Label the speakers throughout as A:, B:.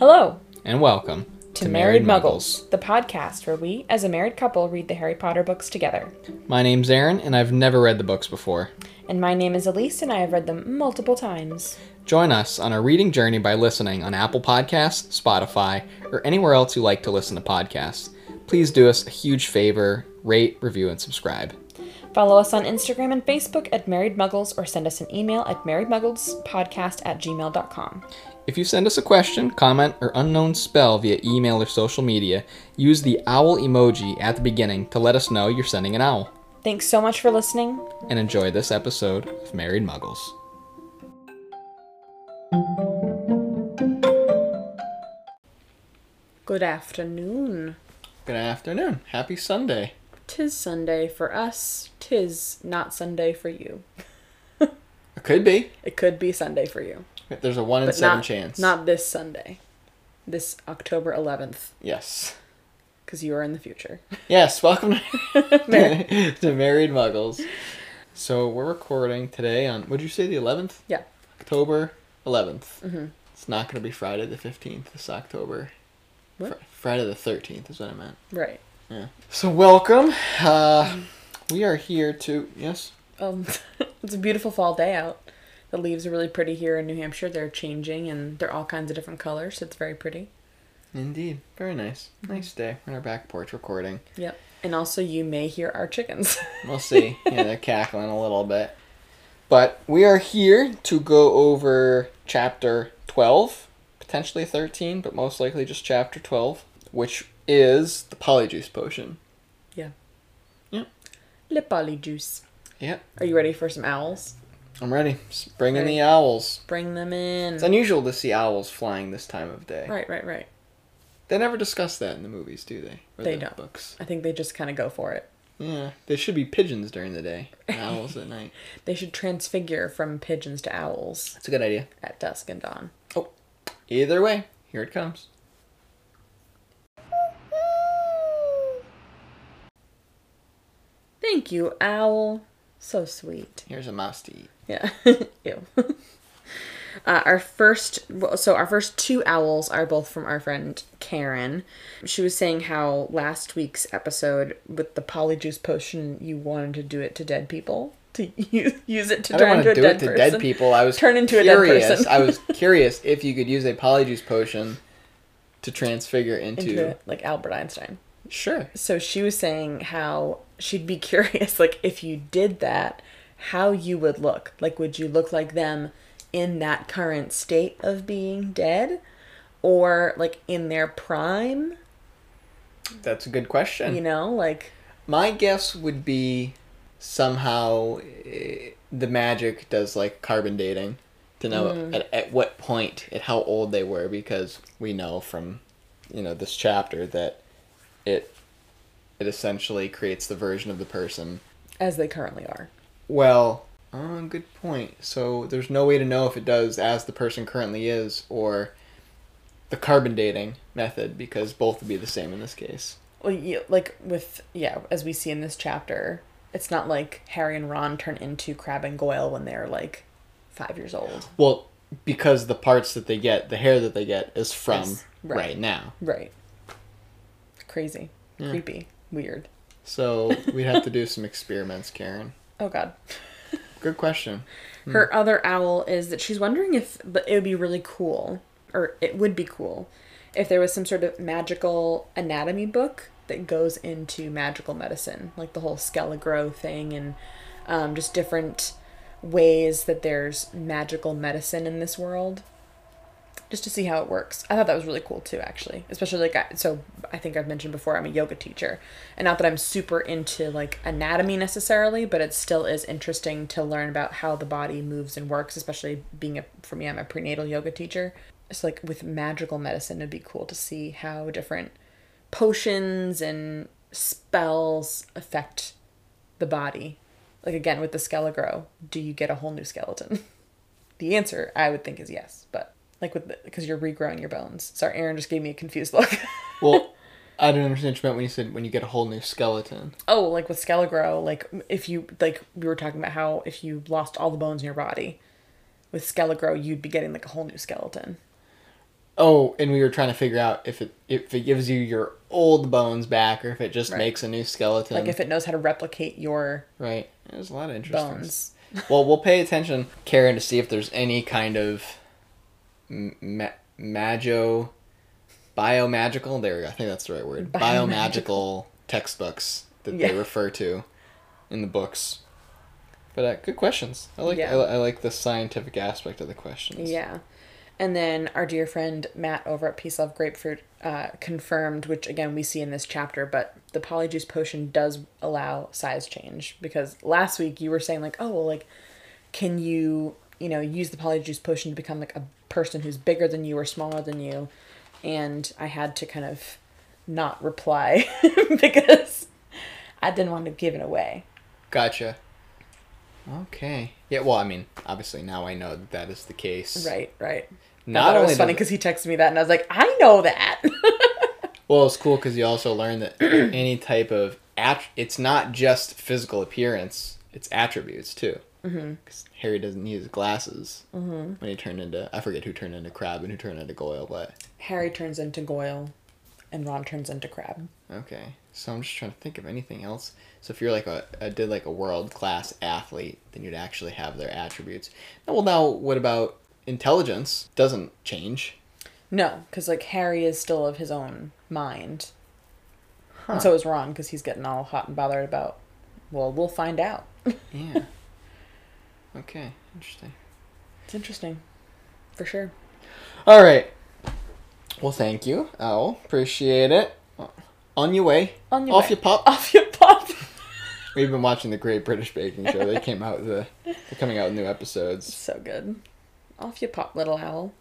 A: Hello
B: and welcome
A: to, Married Muggles, the podcast where we, as a married couple, read the Harry Potter books together.
B: My name's Aaron, and I've never read the books before.
A: And my name is Elise, and I have read them multiple times.
B: Join us on our reading journey by listening on Apple Podcasts, Spotify, or anywhere else you like to listen to podcasts. Please do us a huge favor rate, review, and subscribe.
A: Follow us on Instagram and Facebook at Married Muggles or send us an email at marriedmugglespodcast at gmail.com.
B: If you send us a question, comment, or unknown spell via email or social media, use the owl emoji at the beginning to let us know you're sending an owl.
A: Thanks so much for listening.
B: And enjoy this episode of Married Muggles.
A: Good afternoon.
B: Good afternoon. Happy Sunday.
A: Tis Sunday for us, tis not Sunday for you.
B: It could be.
A: It could be Sunday for you.
B: There's a one in
A: But
B: seven
A: not,
B: chance.
A: not this Sunday. This October 11th,
B: Yes.
A: because you are in the future.
B: Yes, welcome to, to Married Muggles. So we're recording today on, would you say the 11th?
A: Yeah.
B: October 11th.
A: Mm-hmm.
B: It's not going to be Friday the 15th this October.
A: What?
B: Fr- Friday the 13th is what I meant.
A: Right.
B: Yeah. So welcome. Uh, we are here to, yes?
A: Um, it's a beautiful fall day out. The leaves are really pretty here in New Hampshire. They're changing and they're all kinds of different colors. So it's very pretty.
B: Indeed. Very nice. Mm-hmm. Nice day. On our back porch recording.
A: Yep. And also, you may hear our chickens.
B: We'll see. yeah, they're cackling a little bit. But we are here to go over chapter 12, potentially 13, but most likely just chapter 12, which is the polyjuice potion.
A: yeah.
B: Yep.
A: Le polyjuice.
B: Yep.
A: Are you ready for some owls?
B: I'm ready. Just bring in the owls.
A: Bring them in.
B: It's unusual to see owls flying this time of day.
A: Right, right, right.
B: They never discuss that in the movies, do they? Or
A: They
B: the
A: don't.
B: Books.
A: I think they just kind of go for it.
B: Yeah. They should be pigeons during the day, and owls at night.
A: They should transfigure from pigeons to owls
B: That's a good idea.
A: at dusk and dawn.
B: Oh, either way, here it comes.
A: Thank you, owl. So sweet.
B: Here's a mouse to eat.
A: Yeah. Ew. Uh, our first, so our first two owls are both from our friend Karen. She was saying how last week's episode with the polyjuice potion, you wanted to do it to dead people, to use, use it to
B: I
A: turn into a
B: do
A: dead
B: it to
A: person.
B: dead people. I was
A: Turn into a dead
B: curious.
A: person.
B: I was curious if you could use a polyjuice potion to transfigure into.
A: Into like Albert Einstein.
B: Sure.
A: So she was saying how she'd be curious, like if you did that, how you would look. Like, would you look like them in that current state of being dead, or like in their prime?
B: That's a good question.
A: You know, like
B: My guess would be somehow eh, the magic does like carbon dating to know
A: Mm.
B: at, at what point, at how old they were, because we know from you know this chapter that it it essentially creates the version of the person
A: as they currently are.
B: Well, uh, good point. So there's no way to know if it does as the person currently is or the carbon dating method because both would be the same in this case.
A: Well, you, like with yeah, as we see in this chapter, it's not like Harry and Ron turn into Crabbe and Goyle when they're like five years old.
B: Well, because the parts that they get, the hair that they get is from
A: Is-
B: right.
A: right.
B: now.
A: Right. Crazy,
B: Yeah.
A: creepy, weird.
B: So we'd have to do some experiments, Karen.
A: Oh God.
B: Good question.
A: Her other owl is that she's wondering if but it would be really cool, or it would be cool, if there was some sort of magical anatomy book that goes into magical medicine, like the whole Skele-Gro thing, and um, just different ways that there's magical medicine in this world. Just to see how it works. I thought that was really cool too, actually. Especially like, I, so I think I've mentioned before, I'm a yoga teacher. And not that I'm super into like anatomy necessarily, but it still is interesting to learn about how the body moves and works, especially being a, for me, I'm a prenatal yoga teacher. It's like with magical medicine, it'd be cool to see how different potions and spells affect the body. Like again, with the Skele-Gro, do you get a whole new skeleton? the answer, I would think, is yes. But like with because you're regrowing your bones. Sorry, Aaron just gave me a confused look.
B: Well, I don't understand what you meant when you said when you get a whole new skeleton.
A: oh, like with Skele-Gro, like if you like we were talking about how if you lost all the bones in your body, with Skele-Gro you'd be getting like a whole new skeleton.
B: Oh, and we were trying to figure out if it if it gives you your old bones back or if it just
A: Right.
B: makes a new skeleton.
A: Like if it knows how to replicate your
B: right. There's a lot of interesting.
A: bones.
B: well, we'll pay attention, Karen, to see if there's any kind of ma- biomagical. There we go. I think that's the right word.
A: Biomagical.
B: Biomagical textbooks that
A: Yeah.
B: they refer to in the books. But uh, good questions. I like
A: Yeah.
B: I, I like the scientific aspect of the questions.
A: Yeah. And then our dear friend Matt over at Peace Love Grapefruit uh, confirmed, which again we see in this chapter, but the polyjuice potion does allow size change because last week you were saying like, oh well, like, can you you know use the polyjuice potion to become like a person who's bigger than you or smaller than you? And I had to kind of not reply because I didn't want to give it away.
B: Gotcha. Okay. Yeah. Well, I mean, obviously now I know that that is the case.
A: Right, right.
B: Not only
A: was funny because he texted me that, and I was like, I know that.
B: Well, it's cool because you also learn that any type of at it's not just physical appearance; it's attributes too. Mm-hmm. Because Harry doesn't need his glasses mm-hmm. when he turned into I forget who turned into Crabbe and who turned into Goyle, but
A: Harry turns into Goyle, and Ron turns into Crabbe.
B: okay. So I'm just trying to think of anything else. So if you're like a, a did like a world class athlete, then you'd actually have their attributes. Now, well, now what about intelligence? Doesn't change.
A: No, because like Harry is still of his own mind,
B: Huh.
A: and so is Ron because he's getting all hot and bothered about. Well, we'll find out.
B: Yeah. Okay. Interesting.
A: It's interesting, for sure.
B: All right. Well, thank you, Owl. Appreciate it. On your way.
A: On your
B: Off
A: way.
B: your pop.
A: Off your pop.
B: We've been watching the Great British Baking Show. They came out with the they're coming out with new episodes.
A: so good. Off your pop, little owl.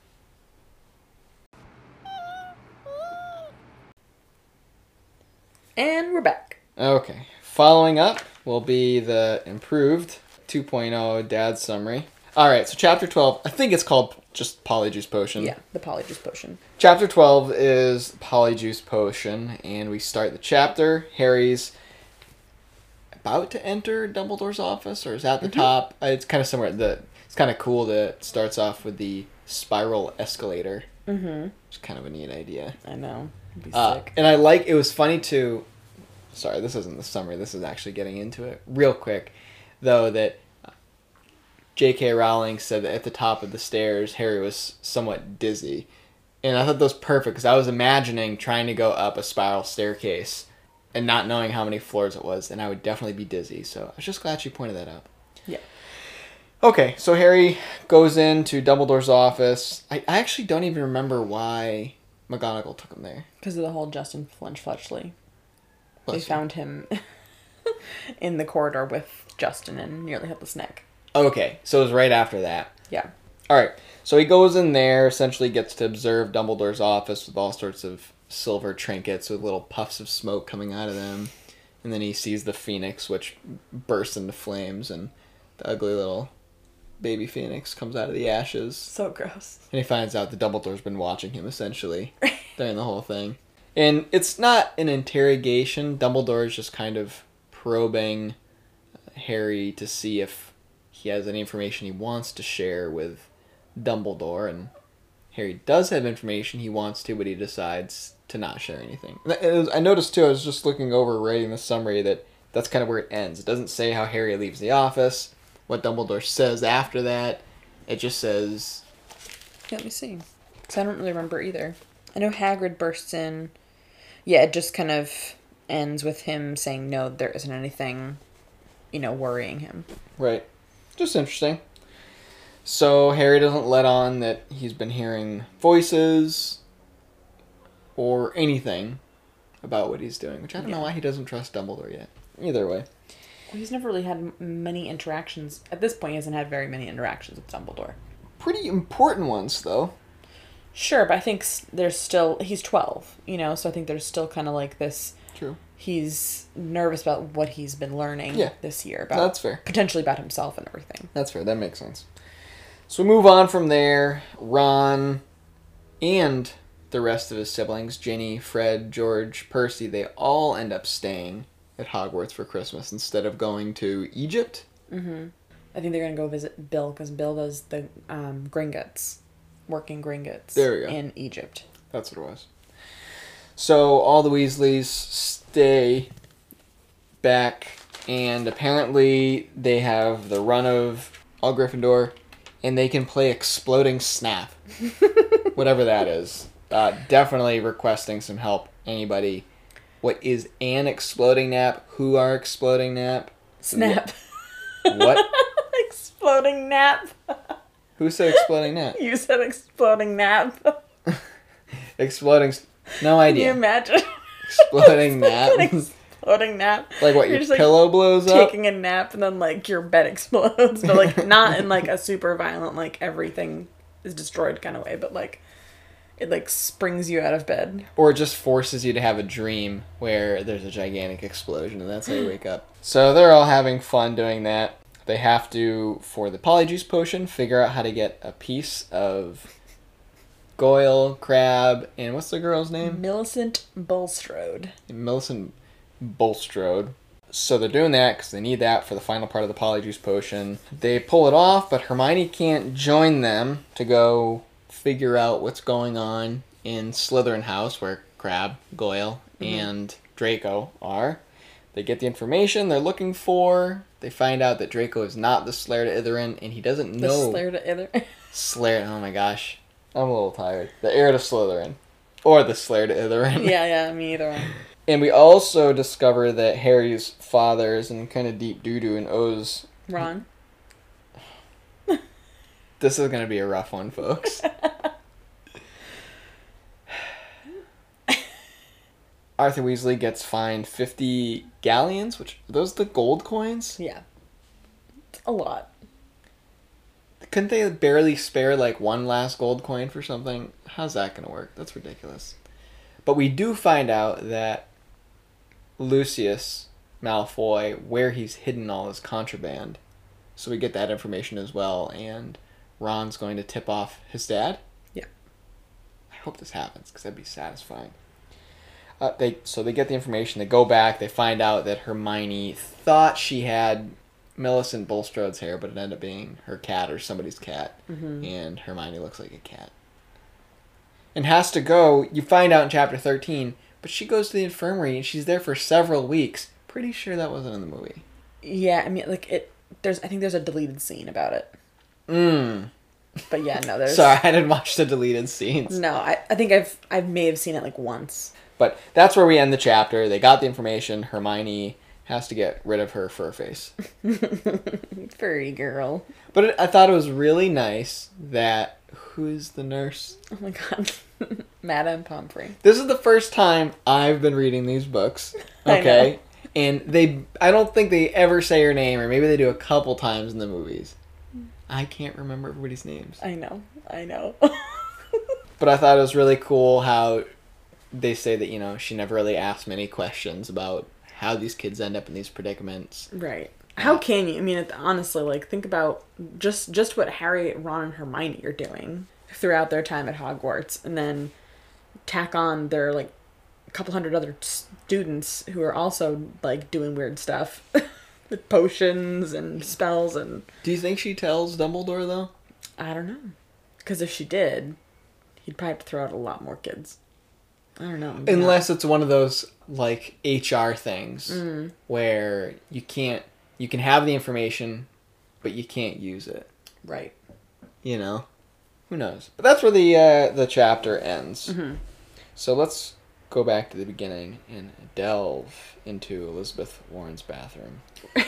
A: And we're back.
B: Okay. Following up will be the improved 2.0 dad summary. All right, so chapter 12, I think it's called just Polyjuice Potion.
A: Yeah, the polyjuice potion.
B: Chapter 12 is Polyjuice Potion, and we start the chapter. Harry's about to enter Dumbledore's office, or is at the top. Uh, It's kind of somewhere. The It's kind of cool that it starts off with the spiral escalator.
A: Mm-hmm.
B: It's kind of a neat idea.
A: I know. It'd be
B: Uh,
A: sick.
B: and I like, it was funny to, sorry, this isn't the summary, this is actually getting into it real quick, though, that J.K. Rowling said that at the top of the stairs, Harry was somewhat dizzy. And I thought that was perfect because I was imagining trying to go up a spiral staircase and not knowing how many floors it was, and I would definitely be dizzy. So I was just glad she pointed that out.
A: Yeah.
B: Okay, so Harry goes into Dumbledore's office. I, I actually don't even remember why McGonagall took him there.
A: Because of the whole Justin Flinch Fletchley. They
B: you.
A: found him in the corridor with Justin and nearly hit the snake.
B: Okay, so it was right after that.
A: Yeah.
B: All right, so he goes in there, essentially gets to observe Dumbledore's office with all sorts of silver trinkets with little puffs of smoke coming out of them. And then he sees the phoenix, which bursts into flames, and the ugly little baby phoenix comes out of the ashes.
A: So gross.
B: And he finds out that Dumbledore's been watching him, essentially, during the whole thing. And it's not an interrogation. Dumbledore is just kind of probing Harry to see if he has any information he wants to share with Dumbledore. And Harry does have information he wants to, but he decides to not share anything. I noticed, too, I was just looking over writing the summary that that's kind of where it ends. It doesn't say how Harry leaves the office, what Dumbledore says after that. It just says
A: let me see. Because I don't really remember either. I know Hagrid bursts in. Yeah, it just kind of ends with him saying no, there isn't anything, you know, worrying him.
B: Right. Just interesting. So Harry doesn't let on that he's been hearing voices or anything about what he's doing, which I don't know why he doesn't trust Dumbledore yet. Either way.
A: Well, he's never really had many interactions. At this point, he hasn't had very many interactions with Dumbledore.
B: Pretty important ones, though.
A: Sure, but I think there's still. He's 12, you know, so I think there's still kind of like this.
B: True.
A: He's nervous about what he's been learning
B: Yeah.
A: this year about
B: That's fair.
A: potentially about himself and everything.
B: That's fair. That makes sense. So we move on from there. Ron and the rest of his siblings, Ginny, Fred, George, Percy, they all end up staying at Hogwarts for Christmas instead of going to Egypt.
A: I think they're gonna go visit Bill because Bill does the um, Gringotts working gringotts
B: There we go.
A: in Egypt.
B: That's what it was. So all the Weasleys stay back, and apparently they have the run of all Gryffindor, and they can play Exploding Snap, whatever that is. Uh, definitely requesting some help. Anybody? What is an exploding nap? Who are exploding nap?
A: Snap.
B: What?
A: exploding nap.
B: Who said exploding nap?
A: You said exploding nap.
B: Exploding. No
A: Can you imagine?
B: Exploding nap.
A: exploding nap.
B: like what?
A: You're
B: Your
A: just, like,
B: pillow blows up.
A: Taking a nap and then like your bed explodes, but like not in like a super violent like everything is destroyed kind of way, but like it like springs you out of bed.
B: or it just forces you to have a dream where there's a gigantic explosion and that's how you wake up. So they're all having fun doing that. They have to, for the polyjuice potion, figure out how to get a piece of Goyle, Crabbe, and what's the girl's name?
A: Millicent Bulstrode.
B: Millicent Bulstrode. So they're doing that because they need that for the final part of the polyjuice potion. They pull it off, but Hermione can't join them to go figure out what's going on in Slytherin House, where Crabbe, Goyle, mm-hmm. and Draco are. They get the information they're looking for. They find out that Draco is not the Slayer to Itherin, and he doesn't know.
A: The Slayer to Ither.
B: Slayer. Oh my gosh, I'm a little tired. The heir to Slytherin, or the Slayer to Itherin.
A: yeah, yeah, me either one.
B: And we also discover that Harry's father is in kind of deep doo doo and owes.
A: Ron.
B: This is going to be a rough one, folks. Arthur Weasley gets fined 50 galleons, which are those the gold coins?
A: Yeah. It's a lot.
B: Couldn't they barely spare like one last gold coin for something? How's that going to work? That's ridiculous. But we do find out that Lucius Malfoy, where he's hidden all his contraband. So we get that information as well, and Ron's going to tip off his dad.
A: Yeah.
B: I hope this happens because that'd be satisfying. Uh, they so they get the information. They go back. They find out that Hermione thought she had Millicent Bulstrode's hair, but it ended up being her cat or somebody's cat,
A: Mm-hmm.
B: and Hermione looks like a cat. And has to go. You find out in chapter thirteen, but she goes to the infirmary and she's there for several weeks. Pretty sure that wasn't in the movie.
A: Yeah, I mean, like it. There's, I think there's a deleted scene about it.
B: Mm.
A: But yeah, no, there's.
B: Sorry, I didn't watch the deleted scenes.
A: No, I, I think I've, I may have seen it like once.
B: But that's where we end the chapter. They got the information. Hermione has to get rid of her fur face.
A: Furry girl.
B: But it, I thought it was really nice that who's the nurse?
A: Oh my god. Madame Pomfrey.
B: This is the first time I've been reading these books. Okay. And they I don't think they ever say her name or maybe they do a couple times in the movies. I can't remember everybody's names.
A: I know. I know.
B: But I thought it was really cool how they say that, you know, she never really asked many questions about how these kids end up in these predicaments.
A: right. Uh, how can you? I mean, honestly, like think about just just what Harry, Ron, and Hermione are doing throughout their time at Hogwarts, and then tack on their like a couple hundred other students who are also like doing weird stuff with potions and spells and
B: Do you think she tells Dumbledore though?
A: I don't know. Because if she did, he'd probably have to throw out a lot more kids. I don't know. not.
B: Unless it's one of those like HR things where you can't you can have the information but you can't use it.
A: Right.
B: You know? Who knows? But that's where the uh, the chapter ends.
A: Mhm.
B: So let's go back to the beginning and delve into Elizabeth Warren's bathroom.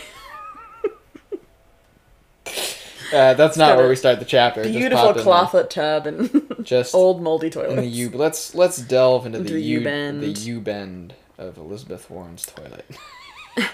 B: uh, that's not where we start the chapter. Just
A: Beautiful
B: popped in there.
A: clawfoot tub and
B: Just
A: old moldy
B: in the U. Let's let's delve into,
A: Into
B: the U
A: U-bend.
B: the U bend of Elizabeth Warren's toilet.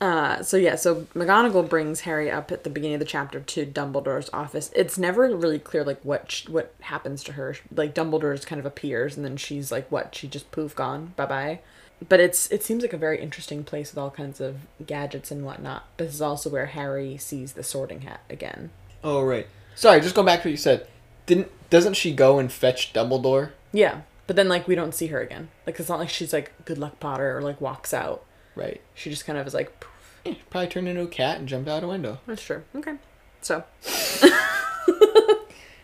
A: Uh, so yeah, so McGonagall brings Harry up at the beginning of the chapter to Dumbledore's office. It's never really clear like what sh- what happens to her. Like Dumbledore's kind of appears and then she's like what? She just poof gone. Bye bye. But it's it seems like a very interesting place with all kinds of gadgets and whatnot. This is also where Harry sees the Sorting Hat again.
B: Oh right. Sorry, just going back to what you said. Didn't doesn't she go and fetch Dumbledore?
A: Yeah, but then like we don't see her again. Like it's not like she's like good luck Potter or like walks out.
B: Right.
A: She just kind of is like. Poof.
B: Yeah, probably turned into a cat and jumped out a window.
A: That's true. Okay. So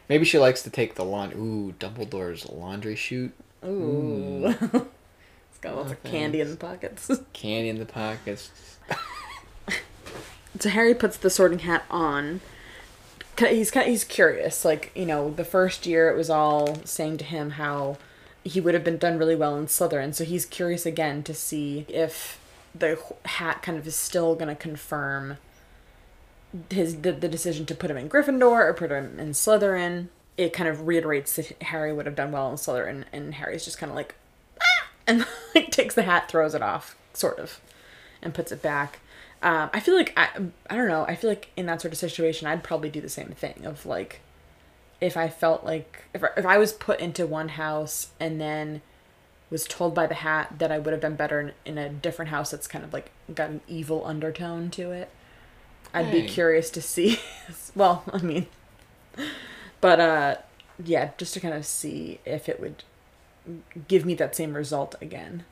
B: Maybe she likes to take the lawn. Ooh, Dumbledore's laundry chute.
A: Ooh. it's got lots
B: Oh,
A: of candy in the pockets.
B: Candy in the pockets.
A: so Harry puts the sorting hat on. He's kind of, he's curious. Like you know, the first year it was all saying to him how he would have been done really well in Slytherin. So he's curious again to see if the hat kind of is still going to confirm his the, the decision to put him in Gryffindor or put him in Slytherin. It kind of reiterates that Harry would have done well in Slytherin, and Harry's just kind of like! And like takes the hat, throws it off, sort of, and puts it back. Um, I feel like I I don't know. I feel like in that sort of situation, I'd probably do the same thing. Of like, if I felt like if I, if I was put into one house and then was told by the hat that I would have been better in, in a different house that's kind of like got an evil undertone to it. I'd be curious to see. well, I mean, but uh, yeah, just to kind of see if it would give me that same result again.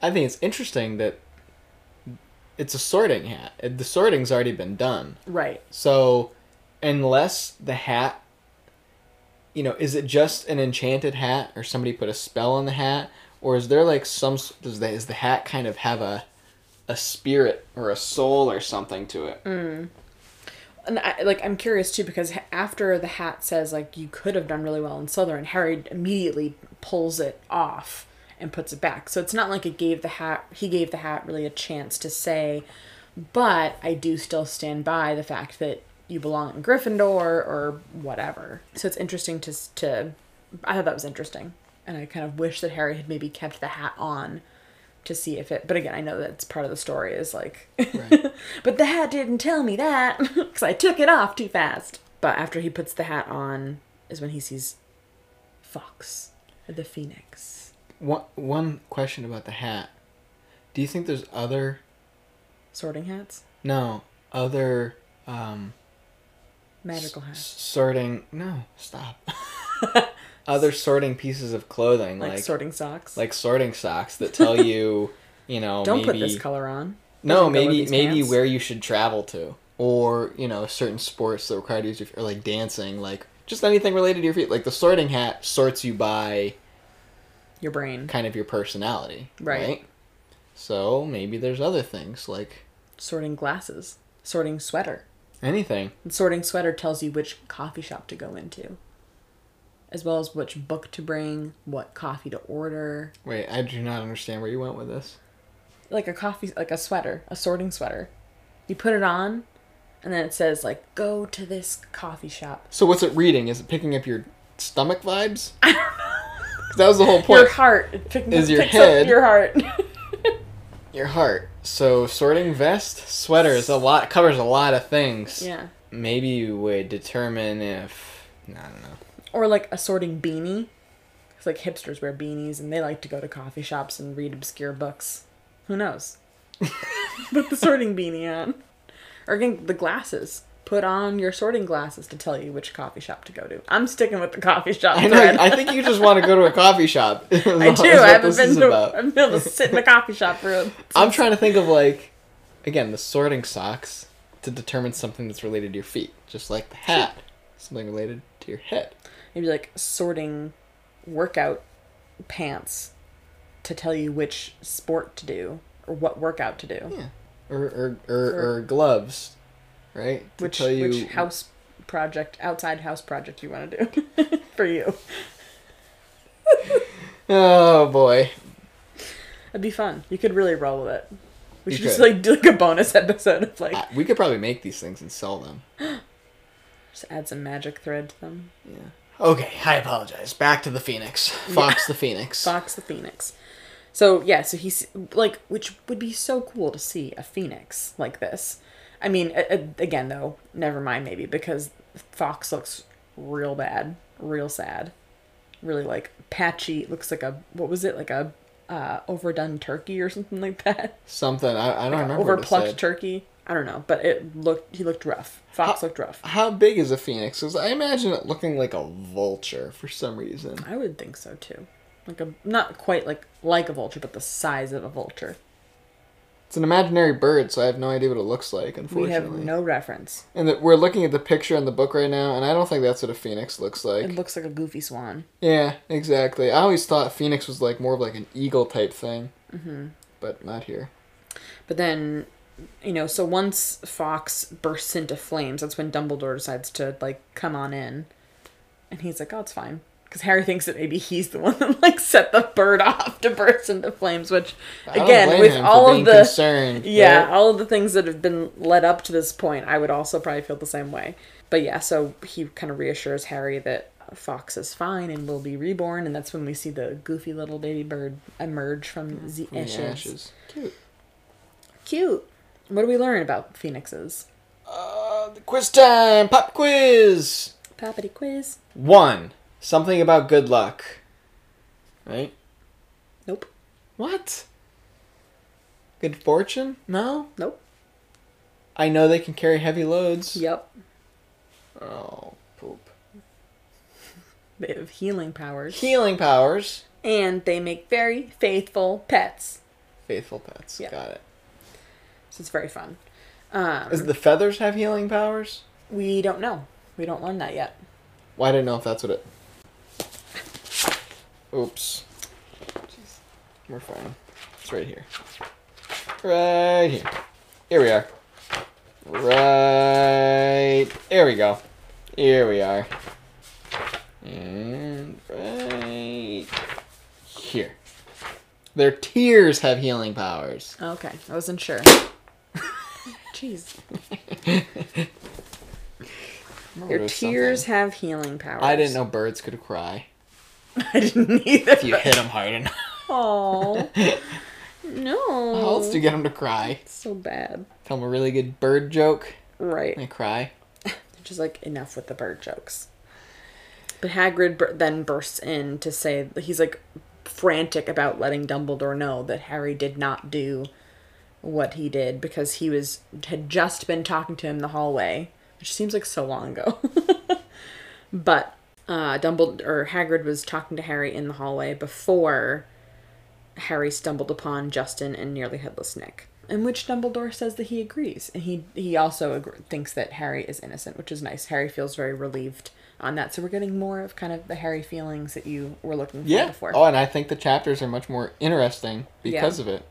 B: I think it's interesting that it's a sorting hat. The sorting's already been done.
A: Right.
B: So, unless the hat, you know, is it just an enchanted hat, or somebody put a spell on the hat, or is there like some does the is the hat kind of have a a spirit or a soul or something to it? Mm.
A: And I, like I'm curious too because after the hat says like you could have done really well in Slytherin, Harry immediately pulls it off and puts it back. So it's not like it gave the hat he gave the hat really a chance to say, but I do still stand by the fact that you belong in Gryffindor or whatever. So it's interesting to to I thought that was interesting, and I kind of wish that Harry had maybe kept the hat on to see if it but again i know that's part of the story is like
B: Right.
A: but the hat didn't tell me that because i took it off too fast but after he puts the hat on is when he sees Fawkes the phoenix.
B: One one question about the hat. Do you think there's other
A: sorting hats?
B: No other um
A: magical
B: s-
A: hats.
B: sorting no stop. Other sorting pieces of clothing
A: like,
B: like
A: sorting socks?
B: like sorting socks that tell you you know
A: don't
B: maybe
A: put this color on.
B: No
A: Doesn't go with
B: maybe maybe
A: pants.
B: where you should travel to or you know certain sports that require you to use your or like dancing like just anything related to your feet. Like the sorting hat sorts you by
A: your brain.
B: kind of your personality
A: Right.
B: right, so maybe there's other things like
A: sorting glasses sorting sweater.
B: Anything.
A: And sorting sweater tells you which coffee shop to go into as well as which book to bring what coffee to order.
B: Wait i do not understand where you went with this.
A: Like a coffee like a sweater a sorting sweater. You put it on and then it says like go to this coffee shop.
B: So what's it reading? Is it picking up your stomach vibes? I. that was the whole point
A: your heart pick,
B: Is your head-
A: up your heart.
B: Your heart. So sorting vest, sweaters, a lot covers a lot of things.
A: yeah.
B: Maybe you would determine if I don't know.
A: or like a sorting beanie. It's like hipsters wear beanies and they like to go to coffee shops and read obscure books. Who knows? Put the sorting beanie on. Or again the glasses put on your sorting glasses to tell you which coffee shop to go to i'm sticking with the coffee shop
B: I know.
A: thread.
B: I think you just want to go to a coffee shop.
A: I do. I haven't been to. I've been able to sit in a coffee shop for.
B: I'm trying to think of like, again, the sorting socks to determine something that's related to your feet, just like the hat, something related to your head.
A: maybe like sorting workout pants to tell you which sport to do or what workout to do.
B: Yeah. Or or or, or gloves, right? To
A: Which
B: tell you
A: which house project, outside house project you want to do for you.
B: Oh boy.
A: That'd be fun. You could really roll with it. We
B: You
A: should just like do like a bonus episode of like
B: I- we could probably make these things and sell them.
A: just add some magic thread to them.
B: Yeah. Okay, I apologize. Back to the Phoenix. Fawkes the Phoenix.
A: Fawkes the Phoenix. So yeah, so he's like, which would be so cool to see a phoenix like this. I mean, again though, never mind maybe because Fawkes looks real bad, real sad, really like patchy. Looks like a what was it like a uh, overdone turkey or something like that.
B: Something I, I don't
A: Like
B: remember. what it
A: overplucked turkey. I don't know, but it looked he looked rough. Fawkes
B: How-
A: looked rough.
B: How big is a phoenix? Because I imagine it looking like a vulture for some reason.
A: I would think so too. Like a not quite like like a vulture, but the size of a vulture.
B: It's an imaginary bird, so I have no idea what it looks like.
A: We
B: Unfortunately,
A: have no reference.
B: and that we're looking at the picture in the book right now, and I don't think that's what a phoenix looks like.
A: It looks like a goofy swan.
B: Yeah, exactly. I always thought phoenix was like more of like an eagle type thing, mm-hmm. but not here.
A: But then, you know, so once Fawkes bursts into flames, that's when Dumbledore decides to like come on in, and he's like, "Oh, it's fine," because Harry thinks that maybe he's the one that like set the bird off to burst into flames. Which, again, with all of the
B: concerned,
A: yeah,
B: right?
A: all of the things that have been led up to this point, I would also probably feel the same way. But yeah, so he kind of reassures Harry that Fawkes is fine and will be reborn, and that's when we see the goofy little baby bird emerge from the
B: From the
A: ashes.
B: ashes. Cute.
A: Cute. What do we learn about phoenixes?
B: Uh, quiz time. Pop quiz.
A: Pappity quiz.
B: One. Something about good luck. Right?
A: Nope.
B: What? Good fortune? No.
A: Nope.
B: I know they can carry heavy loads.
A: Yep.
B: Oh, poop.
A: They have healing powers.
B: Healing powers.
A: and they make very faithful pets.
B: Faithful pets.
A: Yeah.
B: Got it.
A: So it's very fun. Um,
B: Does the feathers have healing powers?
A: we don't know. We don't learn that yet.
B: Well, I didn't know if that's what it. Oops. Jeez. We're fine. It's right here. Right here. Here we are. Right. There we go. Here we are. And right here. Their tears have healing powers.
A: Okay, I wasn't sure. Jeez. Your tears
B: something.
A: have healing powers.
B: I didn't know birds could cry.
A: I didn't either.
B: If you hit him hard enough.
A: Oh. No.
B: How else do you get him to cry?
A: So bad.
B: Tell him a really good bird joke.
A: Right.
B: They cry.
A: Just like enough with the bird jokes. But Hagrid bur- then bursts in to say he's like frantic about letting Dumbledore know that Harry did not do what he did because he was had just been talking to him in the hallway, which seems like so long ago. but uh, Dumbledore or Hagrid was talking to Harry in the hallway before Harry stumbled upon Justin and nearly headless Nick. In which Dumbledore says that he agrees, and he he also agr thinks that Harry is innocent, which is nice. Harry feels very relieved on that, so we're getting more of kind of the Harry feelings that you were looking for
B: Yeah.
A: before.
B: Oh, and I think the chapters are much more interesting because
A: Yeah.
B: of it.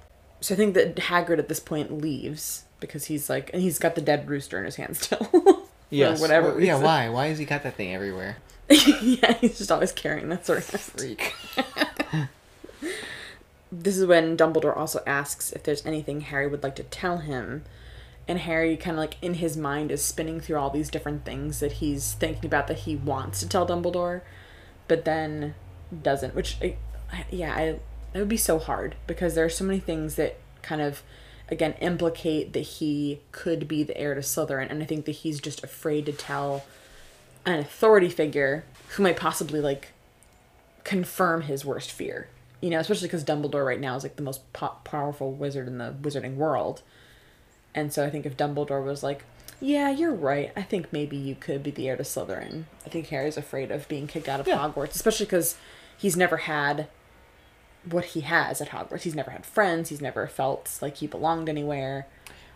A: So I think that Hagrid at this point leaves because he's like, and he's got the dead rooster in his hand still.
B: Yes.
A: Whatever.
B: Well, yeah. Why? Why has he got that thing everywhere?
A: yeah, he's just always carrying that sort of.
B: Freak.
A: this is when Dumbledore also asks if there's anything Harry would like to tell him. And Harry kind of like in his mind is spinning through all these different things that he's thinking about that he wants to tell Dumbledore, but then doesn't. Which, I, I- yeah, I that would be so hard because there are so many things that kind of, again, implicate that he could be the heir to Slytherin, and I think that he's just afraid to tell an authority figure who might possibly like confirm his worst fear. You know, especially because Dumbledore right now is like the most po- powerful wizard in the wizarding world. And so I think if Dumbledore was like, "Yeah, you're right. I think maybe you could be the heir to Slytherin." I think Harry's afraid of being kicked out of
B: Yeah.
A: Hogwarts, especially because he's never had what he has at Hogwarts. He's never had friends. He's never felt like he belonged anywhere.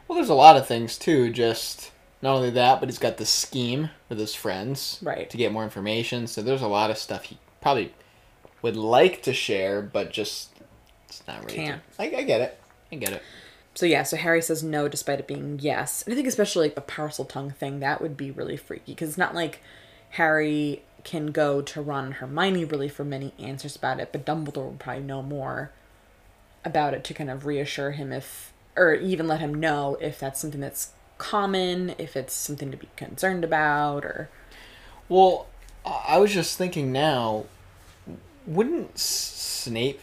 B: Well, there's a lot of things too. Just not only that, but he's got the scheme with his friends
A: Right.
B: to get more information. So there's a lot of stuff he probably would like to share, but just it's not ready.
A: Can't.
B: To. I, I get it. I get it.
A: So yeah, so Harry says no despite it being yes. And I think especially like the Parseltongue thing, that would be really freaky because it's not like Harry can go to Ron and Hermione really for many answers about it, but Dumbledore would probably know more about it to kind of reassure him if or even let him know if that's something that's common, if it's something to be concerned about or
B: Well, I was just thinking now, wouldn't Snape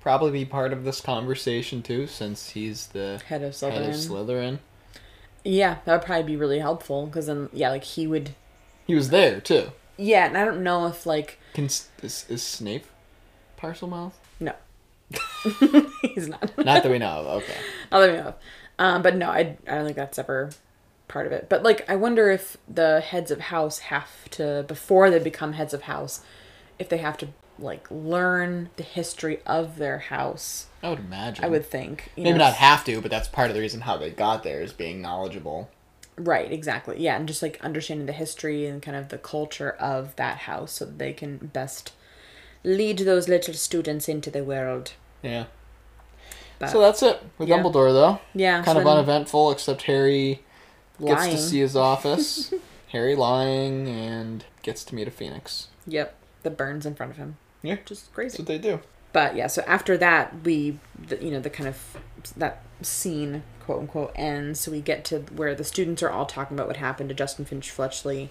B: probably be part of this conversation too, since he's the
A: head of
B: head of
A: Slytherin.
B: Slytherin?
A: yeah, that would probably be really helpful because then yeah, like he would
B: He was there too.
A: yeah, and I don't know if like
B: Can is, is Snape Parselmouth?
A: no. He's not.
B: Not that we know of. Okay.
A: I'll let me know. Um, but no, I, I don't think that's ever part of it. But like, I wonder if the heads of house have to before they become heads of house, if they have to like learn the history of their house.
B: I would imagine.
A: I would think.
B: Maybe
A: know,
B: not have to, but that's part of the reason how they got there is being knowledgeable.
A: Right, exactly. Yeah, and just like understanding the history and kind of the culture of that house so that they can best lead those little students into the world.
B: Yeah.
A: But
B: so that's it with
A: yeah.
B: Dumbledore, though.
A: yeah,
B: Kind
A: so
B: of uneventful, except Harry gets
A: lying.
B: to see his office. Harry lying and gets to meet a phoenix.
A: Yep, the burns in front of him.
B: Yeah.
A: Just
B: That's
A: crazy.
B: what they do.
A: But yeah, so after that, we, the, you know, the kind of that scene, quote unquote, ends. So we get to where the students are all talking about what happened to Justin Finch Fletchley,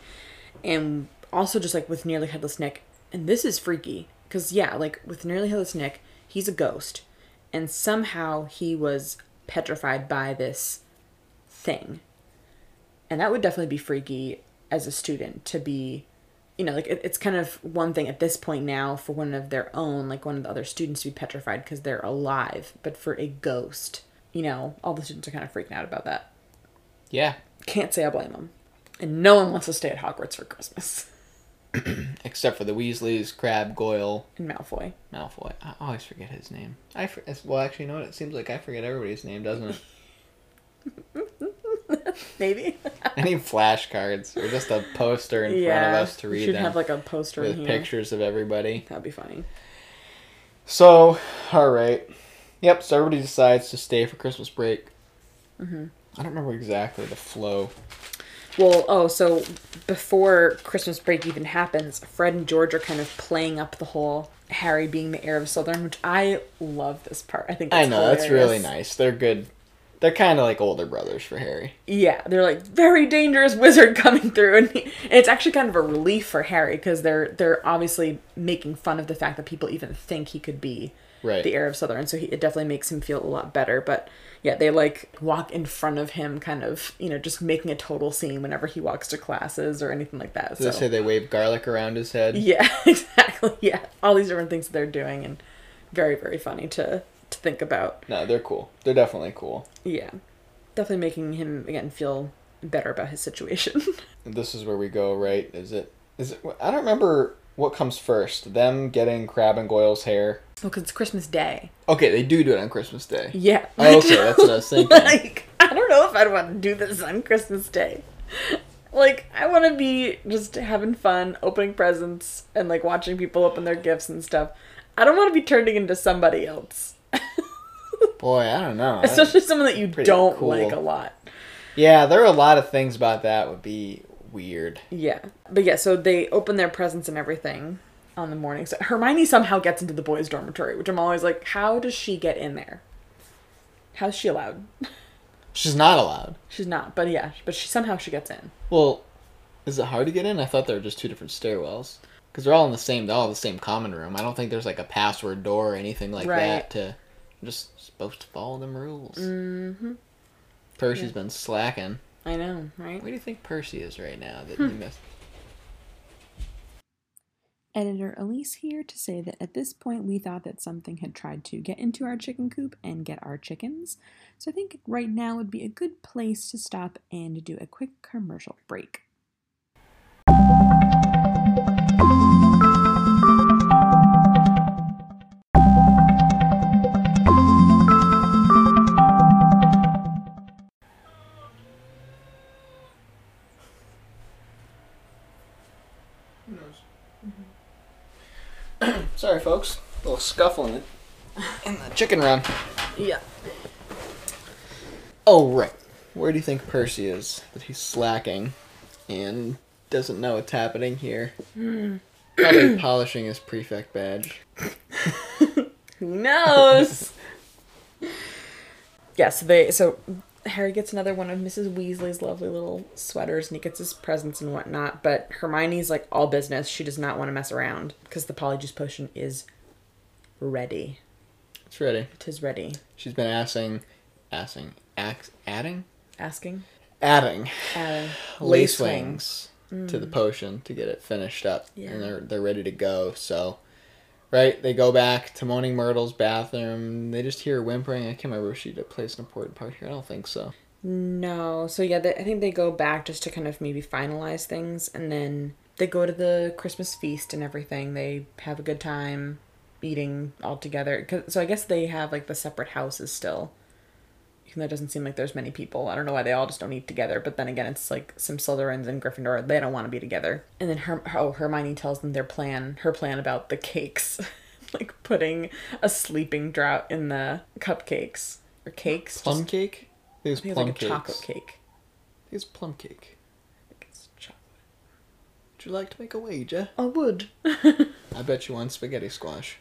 A: and also just like with Nearly Headless Nick. And this is freaky because yeah, like with Nearly Headless Nick, he's a ghost, and somehow he was petrified by this thing, and that would definitely be freaky as a student to be you know, like it, it's kind of one thing at this point now for one of their own, like one of the other students to be petrified because they're alive, but for a ghost, you know, all the students are kind of freaking out about that.
B: Yeah.
A: Can't say I blame them. And no one wants to stay at Hogwarts for Christmas.
B: Except for the Weasleys, Crabbe, Goyle,
A: And Malfoy.
B: Malfoy. I always forget his name. I for- well, actually, you know what? It seems like I forget everybody's name, doesn't it?
A: Maybe.
B: I need flashcards or just a poster in front of us to read
A: should
B: them
A: have like a poster in
B: with pictures of everybody.
A: That'd be funny.
B: So, all right. Yep. So everybody decides to stay for Christmas break.
A: Mm-hmm.
B: I don't remember exactly the flow.
A: Well, oh, so before Christmas break even happens, Fred and George are kind of playing up the whole Harry being the heir of Southern, which I love this part. I think
B: I know that's really nice. They're good. They're kind of like older brothers for Harry.
A: Yeah, they're like very dangerous wizard coming through, and, he, and it's actually kind of a relief for Harry because they're they're obviously making fun of the fact that people even think he could be
B: Right.
A: the heir of Southern, so he, it definitely makes him feel a lot better. But yeah, they like walk in front of him, kind of you know just making a total scene whenever he walks to classes or anything like that.
B: Did they say they wave garlic around his head?
A: yeah, exactly. Yeah, all these different things that they're doing, and very very funny to to think about.
B: No, they're cool. They're definitely cool.
A: Yeah, definitely making him again feel better about his situation.
B: This is where we go, right? Is it? Is it? I don't remember what comes first. Them getting Crabbe and Goyle's hair.
A: Because it's Christmas Day.
B: Okay, they do do it on Christmas Day.
A: Yeah.
B: Oh, okay, that's what I was thinking.
A: like, I don't know if I'd want to do this on Christmas Day. Like, I want to be just having fun, opening presents, and like watching people open their gifts and stuff. I don't want to be turning into somebody else,
B: Boy, I don't know.
A: especially someone that you don't
B: cool.
A: like a lot.
B: yeah, there are a lot of things about that would be weird.
A: Yeah. But yeah, so they open their presents and everything on the morning. So Hermione somehow gets into the boys' dormitory, which I'm always like, how does she get in there? How's she allowed?
B: She's not allowed.
A: She's not, but yeah, but she somehow she gets in.
B: Well, is it hard to get in? I thought there were just two different stairwells. Because they're all in the same, they're all the same common room. I don't think there's like a password door or anything like
A: Right.
B: that to. I'm just supposed to follow them rules.
A: Mm-hmm.
B: Percy's
A: Yeah.
B: been slacking.
A: I know, right?
B: Where do you think Percy is right now that he missed?
C: Editor Elise here to say that at this point we thought that something had tried to get into our chicken coop and get our chickens. So I think right now would be a good place to stop and do a quick commercial break.
B: Folks. A little scuffling it in the chicken run.
A: Yeah.
B: Oh, right. Where do you think Percy is? That he's slacking and doesn't know what's happening here. Hmm. Probably polishing his prefect badge.
A: Who knows? yeah, so they so Harry gets another one of Mrs. Weasley's lovely little sweaters and he gets his presents and whatnot, but Hermione's like all business. She does not want to mess around because the polyjuice potion is ready.
B: It's ready.
A: It is ready.
B: She's been asking, asking, ax, adding,
A: Asking.
B: adding
A: Adding.
B: lace wings to the mm. potion to get it finished up,
A: Yeah.
B: and they're they're ready to go. So, right, they go back to Moaning Myrtle's bathroom. They just hear her whimpering. I can't remember if she plays an important part here. I don't think so.
A: No. So yeah, they, I think they go back just to kind of maybe finalize things, and then they go to the Christmas feast and everything. They have a good time eating all together. So I guess they have like the separate houses still. Even though it doesn't seem like there's many people. I don't know why they all just don't eat together. But then again, it's like some Slytherins and Gryffindor. They don't want to be together. And then her, oh, Hermione tells them their plan, her plan about the cakes. like putting a sleeping draught in the cupcakes. Or cakes.
B: Plum
A: just-
B: cake? These
A: I think it's
B: plum
A: like a chocolate cake.
B: These plum cake.
A: I think it's chocolate.
B: Would you like to make a wager?
A: I would.
B: I bet you one spaghetti squash.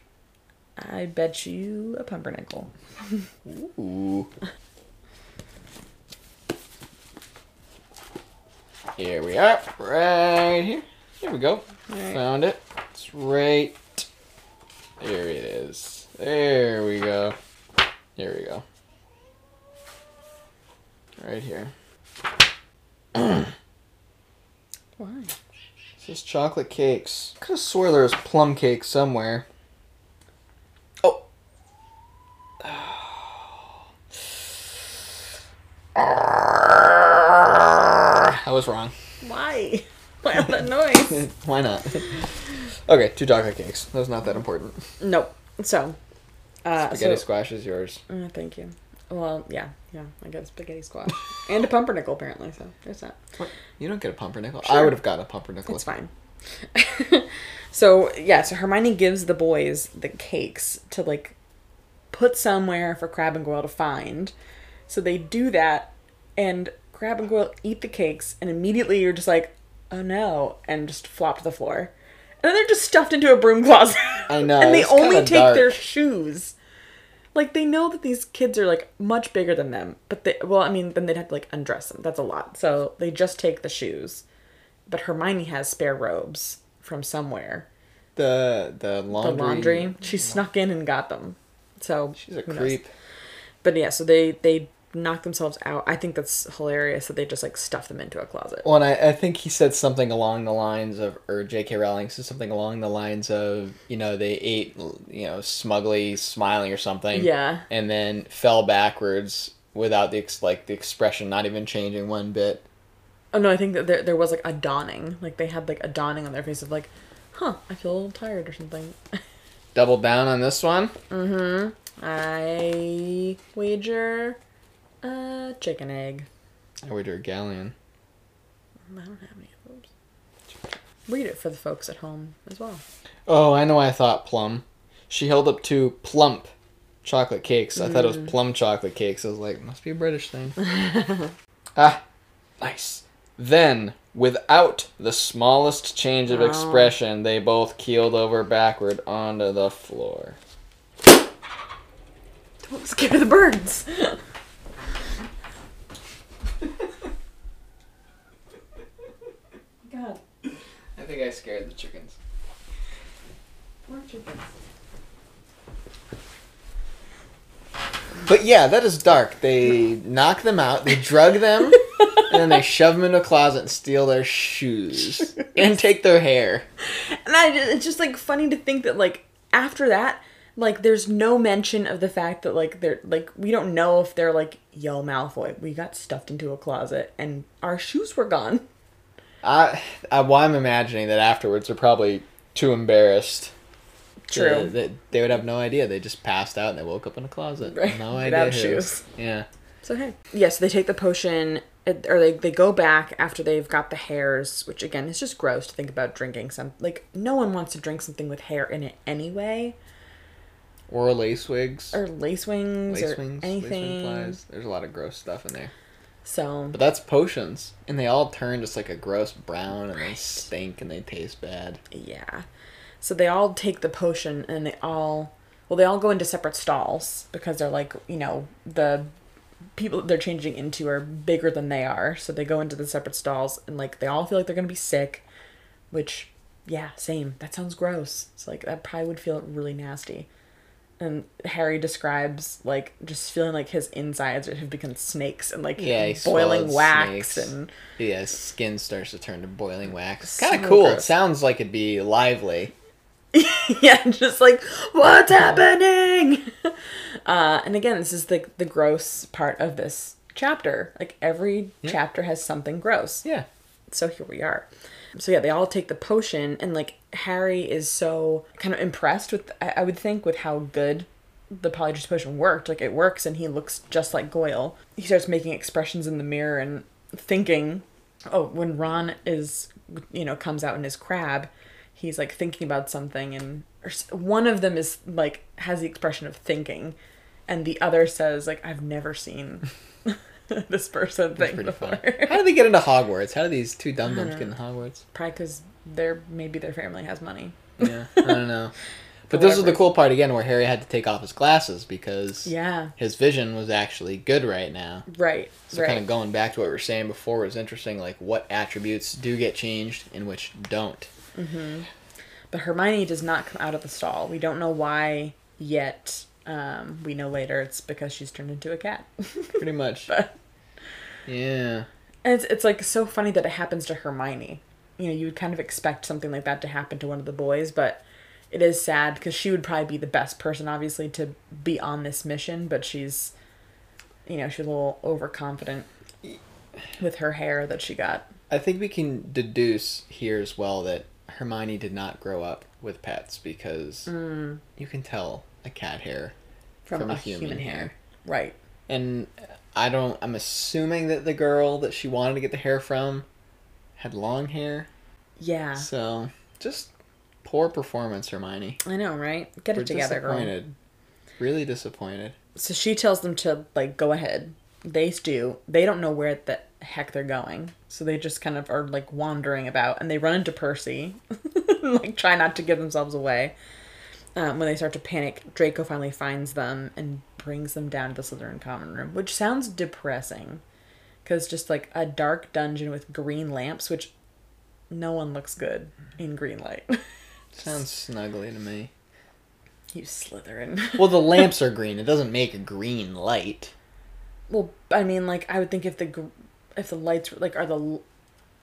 A: I bet you a pumpernickel.
B: Ooh. Here we are, right here. Here we go.
A: Alright.
B: Found it. It's right. There it is. There we go. Here we go. Right here.
A: Why?
B: This is chocolate cakes. I could have swore there was plum cake somewhere. Oh. Ah. I was wrong.
A: Why? Why all that noise?
B: Why not? Okay, two chocolate cakes. That's not that important.
A: nope. So, uh,
B: Spaghetti
A: so,
B: squash is yours.
A: uh, thank you. Well, yeah, yeah. I got a spaghetti squash and a pumpernickel apparently. So there's that.
B: You don't get a pumpernickel.
A: Sure.
B: I would have got a pumpernickel.
A: It's fine. so yeah, so Hermione gives the boys the cakes to like put somewhere for Crabbe and Goyle to find. So they do that, and Crabbe and Goyle eat the cakes, and immediately you're just like, oh no, and just flop to the floor. And then they're just stuffed into a broom closet.
B: I know,
A: and they only take
B: dark.
A: their shoes. Like they know that these kids are like much bigger than them, but they well, I mean, then they'd have to like undress them. That's a lot. So they just take the shoes. But Hermione has spare robes from somewhere.
B: The the laundry.
A: The laundry. She snuck in and got them. So
B: She's a
A: who knows?
B: creep.
A: But yeah, so they they knock themselves out. I think that's hilarious that they just like stuff them into a closet.
B: Well, and I, I think he said something along the lines of, or J.K. Rowling said something along the lines of, you know, they ate, you know, smugly smiling or something.
A: Yeah.
B: And then fell backwards without the ex- like the expression not even changing one bit.
A: Oh no, I think that there there was like a dawning. Like they had like a dawning on their face of like, huh, I feel a little tired or something.
B: Double down on this one. Mm-hmm.
A: I wager a chicken egg.
B: I wager a galleon.
A: I don't have any of those. Read it for the folks at home as well.
B: Oh, I know. I thought plum. She held up two plump chocolate cakes. I thought it was plum chocolate cakes. I was like, must be a British thing. ah, nice. Then, without the smallest change of
A: Oh.
B: expression, they both keeled over backward onto the floor.
A: Don't scare the birds. God,
B: I think I scared the chickens.
A: more chickens.
B: But yeah, that is dark. They knock them out, they drug them, and then they shove them into a closet and steal their shoes and take their hair.
A: And I, it's just like funny to think that like after that, like there's no mention of the fact that like they're like we don't know if they're like yo Malfoy, we got stuffed into a closet and our shoes were gone.
B: I, I, well, I'm imagining that afterwards they're probably too embarrassed.
A: True.
B: to- that they would have no idea. They just passed out and they woke up in a closet.
A: Right.
B: No
A: Without
B: idea. who.
A: shoes.
B: Yeah.
A: So hey, yes, they take the potion, or they they go back after they've got the hairs, which again is just gross to think about drinking some. Like no one wants to drink something with hair in it anyway,
B: Or lace wigs.
A: or lace wings,
B: lace
A: or
B: wings.
A: anything.
B: Lace wing flies. There's a lot of gross stuff in there.
A: So
B: But that's potions. And they all turn just like a gross brown and they stink and they taste bad.
A: Yeah. So they all take the potion and they all well they all go into separate stalls because they're like, you know, the people they're changing into are bigger than they are. So they go into the separate stalls and like they all feel like they're to be sick, which yeah, same. That sounds gross. It's like that probably would feel really nasty. And Harry describes like just feeling like his insides have become snakes and like
B: Yeah,
A: boiling wax
B: snakes.
A: and
B: Yeah, his skin starts to turn to boiling wax.
A: So
B: Kind of cool. It sounds like it'd be lively.
A: yeah, just like what's happening. Uh, and again, this is the the gross part of this chapter. Like every
B: Yeah.
A: chapter has something gross.
B: Yeah.
A: So here we are. So yeah, they all take the potion, and like Harry is so kind of impressed with, I, I would think, with how good the polyjuice potion worked. Like it works, and he looks just like Goyle. He starts making expressions in the mirror and thinking, oh, when Ron is, you know, comes out in his Crabbe, he's like thinking about something, and or one of them is like has the expression of thinking, and the other says like I've never seen this person
B: That's
A: think
B: pretty
A: before.
B: How do they get into Hogwarts? How do these two dum dums get uh-huh. into Hogwarts?
A: Probably because their maybe their family has money.
B: Yeah, I don't know. But this was the cool part again, where Harry had to take off his glasses because
A: Yeah.
B: his vision was actually good right now.
A: Right.
B: So
A: right.
B: kind of going back to what we were saying before was interesting, like what attributes do get changed and which don't.
A: But Hermione does not come out of the stall. We don't know why yet. Um, we know later it's because she's turned into a cat.
B: Pretty much.
A: but
B: Yeah.
A: and it's it's like so funny that it happens to Hermione. You know, you would kind of expect something like that to happen to one of the boys, but it is sad because she would probably be the best person, obviously, to be on this mission. But she's, you know, she's a little overconfident with her hair that she got.
B: I think we can deduce here as well that Hermione did not grow up with pets because mm. you can tell a cat hair
A: From,
B: From
A: a,
B: a human
A: human, hair.
B: hair.
A: Right.
B: And I don't. I'm assuming that the girl that she wanted to get the hair from had long hair.
A: Yeah.
B: So just poor performance, Hermione.
A: I know, right? Get
B: We're
A: it together, girl.
B: Really disappointed.
A: So she tells them to like go ahead. They do. They don't know where the heck they're going. So they just kind of are like wandering about and they run into Percy. like try not to give themselves away. Um, when they start to panic, Draco finally finds them and brings them down to the Slytherin common room, which sounds depressing. Cuz just like a dark dungeon with green lamps, which no one looks good in green light.
B: Sounds snuggly to me.
A: you Slytherin.
B: Well, the lamps are green. It doesn't make a green light.
A: Well, I mean, like I would think if the gr- if the lights were like are the l-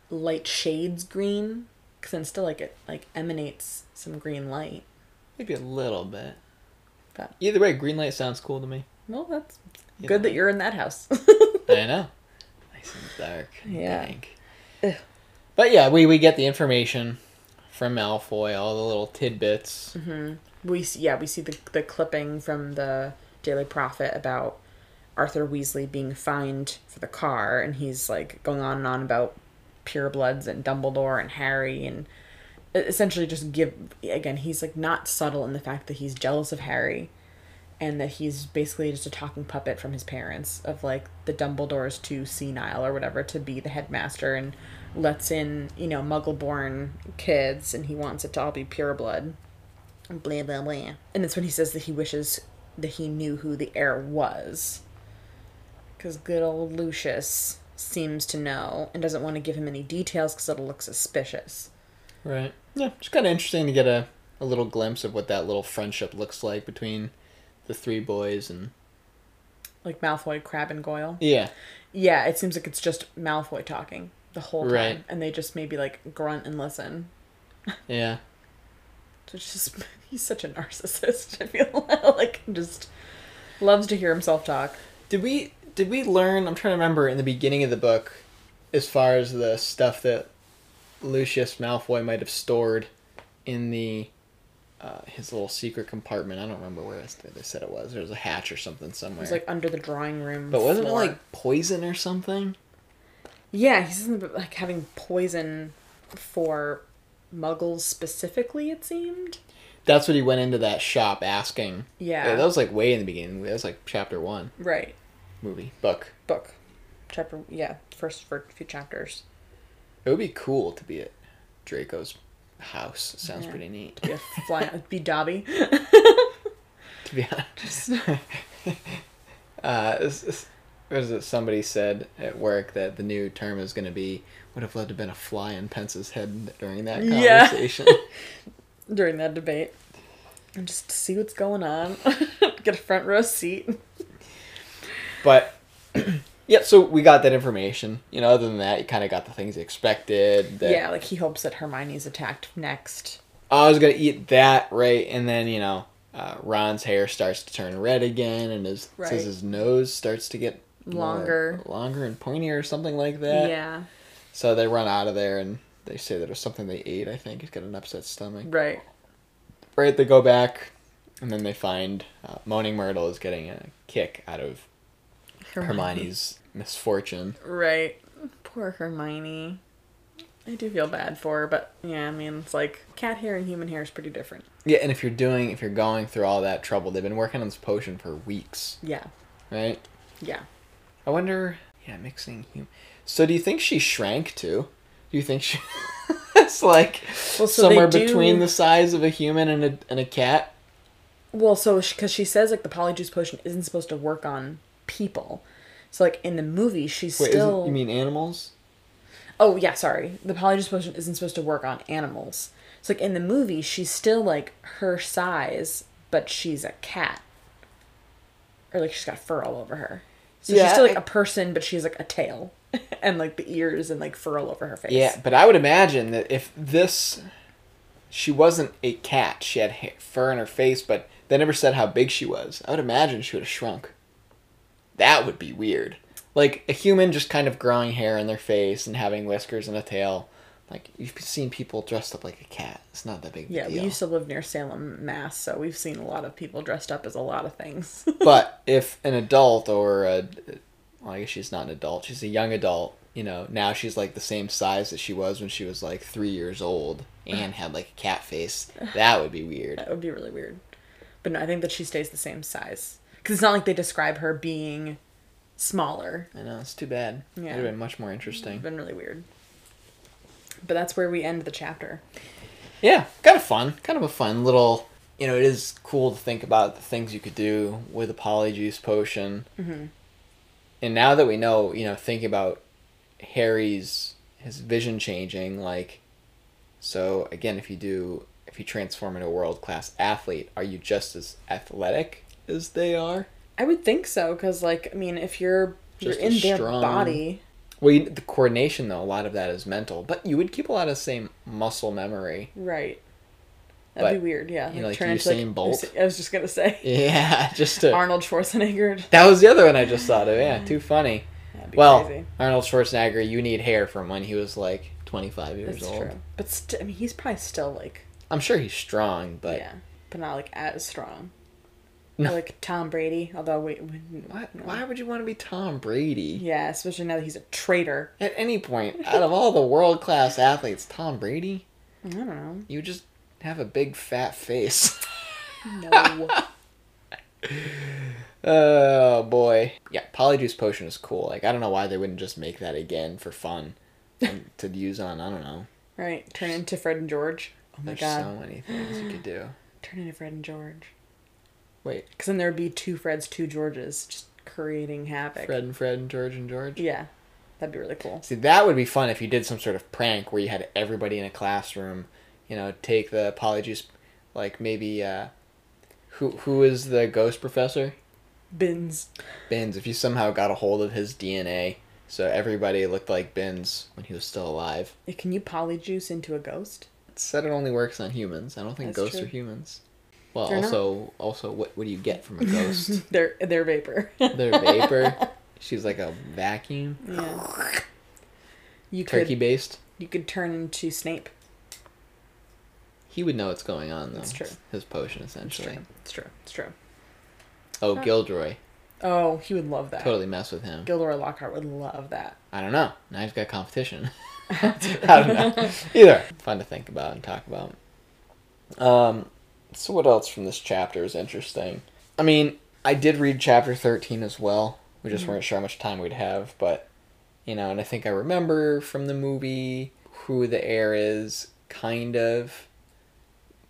A: light shades green, because then still like it like emanates some green light.
B: Maybe a little bit.
A: But
B: Either way, green light sounds cool to me.
A: well, that's
B: Either
A: good that you're in that house.
B: I know. Nice and dark. and
A: Yeah.
B: But yeah, we, we get the information from Malfoy, all the little tidbits.
A: Mm-hmm. we see, yeah we see the the clipping from the Daily Prophet about Arthur Weasley being fined for the car, and he's like going on and on about purebloods and Dumbledore and Harry and essentially just give again he's like not subtle in the fact that he's jealous of Harry and that he's basically just a talking puppet from his parents of like the Dumbledore's too senile or whatever to be the headmaster and lets in you know muggle-born kids and he wants it to all be pure blood. Blah blah blah. And it's when he says that he wishes that he knew who the heir was. Because good old lucius seems to know and doesn't want to give him any details because it'll look suspicious.
B: Right. Yeah, it's kind of interesting to get a, a little glimpse of what that little friendship looks like between the three boys and.
A: like malfoy Crabbe and goyle
B: Yeah.
A: yeah it seems like it's just malfoy talking the whole time
B: Right.
A: and they just maybe like grunt and listen
B: Yeah.
A: So it's just he's such a narcissist. I feel like just loves to hear himself talk.
B: Did we did we learn? I'm trying to remember in the beginning of the book, as far as the stuff that Lucius Malfoy might have stored in the uh, his little secret compartment. I don't remember where they said it was. There was a hatch or something
A: It
B: somewhere.
A: was like under the drawing room.
B: but wasn't
A: floor.
B: it like poison or something?
A: yeah? He says something about like having poison for muggles specifically. It seemed.
B: That's what he went into that shop asking.
A: Yeah.
B: that was like way in the beginning. That was like chapter one
A: right.
B: movie book.
A: Book. Chapter yeah. First for a few chapters.
B: It would be cool to be at Draco's house. Sounds
A: Yeah.
B: pretty neat.
A: Be a fly. be Dobby.
B: to be honest. uh, this, this, what is it? Somebody said at work that the new term is going to be would have loved to have been a fly in Pence's head during that
A: Yeah.
B: conversation.
A: during that debate. And just see what's going on. Get a front row seat.
B: but yeah, so we got that information. You know, other than that, you kind of got the things expected. That,
A: Yeah, like he hopes that Hermione's attacked next.
B: I was gonna eat that right, and then you know, uh, Ron's hair starts to turn red again, and his
A: Right.
B: says his nose starts to get more-
A: Longer.
B: longer and pointier, or something like that.
A: Yeah.
B: So they run out of there, and they say that it was something they ate. I think he's got an upset stomach.
A: Right.
B: Right, they go back, and then they find uh, Moaning Myrtle is getting a kick out of Hermione's misfortune.
A: Right. Poor Hermione. I do feel bad for her, but yeah, I mean, it's like cat hair and human hair is pretty different.
B: Yeah, and if you're doing, if you're going through all that trouble, they've been working on this potion for weeks,
A: Yeah.
B: right?
A: Yeah.
B: I wonder. Yeah, mixing human. So do you think she shrank too? Do you think she? it's like
A: Well, so
B: somewhere
A: do-
B: between the size of a human and a and a cat.
A: Well, so because she says like the polyjuice potion isn't supposed to work on people, so like in the movie she's
B: Wait,
A: still.
B: you mean animals?
A: Oh yeah, sorry. The polyjuice potion isn't supposed to work on animals. So like in the movie, she's still like her size, but she's a cat. Or like she's got fur all over her. So
B: Yeah,
A: she's still like
B: I-
A: a person, but she's like a tail, and like the ears and like fur all over her face.
B: Yeah, but I would imagine that if this, she wasn't a cat. She had fur in her face, but they never said how big she was. I would imagine she would have shrunk. That would be weird. Like a human just kind of growing hair in their face and having whiskers and a tail. Like you've seen people dressed up like a cat. It's not that big
A: Yeah,
B: deal.
A: we used to live near Salem, Mass, so we've seen a lot of people dressed up as a lot of things.
B: but if an adult or a, well, I guess she's not an adult. She's a young adult. You know, now she's like the same size that she was when she was like three years old and had like a cat face. That would be weird.
A: that would be really weird. But no, I think that she stays the same size. Because it's not like they describe her being smaller.
B: I know it's too bad. Yeah, It would have been much more interesting.
A: It's been really weird. But that's where we end the chapter.
B: Yeah, kind of fun. Kind of a fun little. You know, it is cool to think about the things you could do with a polyjuice potion.
A: Mm-hmm.
B: And now that we know, you know, thinking about Harry's his vision changing, like, so again, if you do, if you transform into a world class athlete, are you just as athletic as they are?
A: I would think so, because, like, I mean, if you're,
B: Just
A: you're in their
B: strong.
A: body.
B: Well, you, the coordination though, a lot of that is mental, but you would keep a lot of same muscle memory.
A: Right. That'd
B: But,
A: be weird, yeah.
B: you know, like Usain Bolt.
A: I was just gonna say.
B: Yeah, just to.
A: Arnold Schwarzenegger.
B: That was the other one I just thought of. Yeah, too funny. Well,
A: crazy.
B: Arnold Schwarzenegger, you need hair from when he was like 25 years
A: That's
B: old.
A: true. But st- I mean, he's probably still, like,
B: I'm sure he's strong, but
A: yeah. But not, like, as strong.
B: No.
A: Like Tom Brady, although we. we
B: why,
A: no.
B: why would you want to be Tom Brady?
A: Yeah, especially now that he's a traitor.
B: At any point, out of all the world class athletes, Tom Brady,
A: I don't know.
B: you just have a big fat face.
A: No.
B: oh boy. Yeah, Polyjuice Potion is cool. Like, I don't know why they wouldn't just make that again for fun to use on, I don't know.
A: right. Turn into Fred and George. Oh my god.
B: There's
A: god.
B: so many things you could do.
A: Turn into Fred and George.
B: Wait,
A: Because then there would be two Freds, two Georges, just creating havoc.
B: Fred and Fred and George and George?
A: Yeah. That'd be really cool.
B: See, that would be fun if you did some sort of prank where you had everybody in a classroom, you know, take the Polyjuice, like maybe, uh, who who is the ghost professor?
A: Binns.
B: Binns. If you somehow got a hold of his DNA, so everybody looked like Binns when he was still alive.
A: Can you polyjuice into a ghost?
B: It said it only works on humans. I don't think
A: That's
B: ghosts
A: true.
B: are humans. Well,
A: They're not.
B: also, also, what what do you get from a ghost?
A: they're they're vapor.
B: They're vapor. She's like a vacuum,
A: yeah. You
B: turkey
A: could
B: based.
A: you could turn into Snape.
B: He would know what's going on though.
A: That's true.
B: His potion,
A: It's
B: essentially.
A: true. It's true. It's true.
B: Oh,
A: Huh.
B: Gilderoy.
A: Oh, he would love that.
B: Totally mess with him.
A: Gilderoy Lockhart would love that.
B: I don't know. Now he's got competition. I don't know. Either. Fun to think about and talk about. Um, so what else from this chapter is interesting? I mean, I did read chapter 13 as well. We just
A: Mhm.
B: weren't sure how much time we'd have, but, you know, and I think I remember from the movie who the heir is, kind of.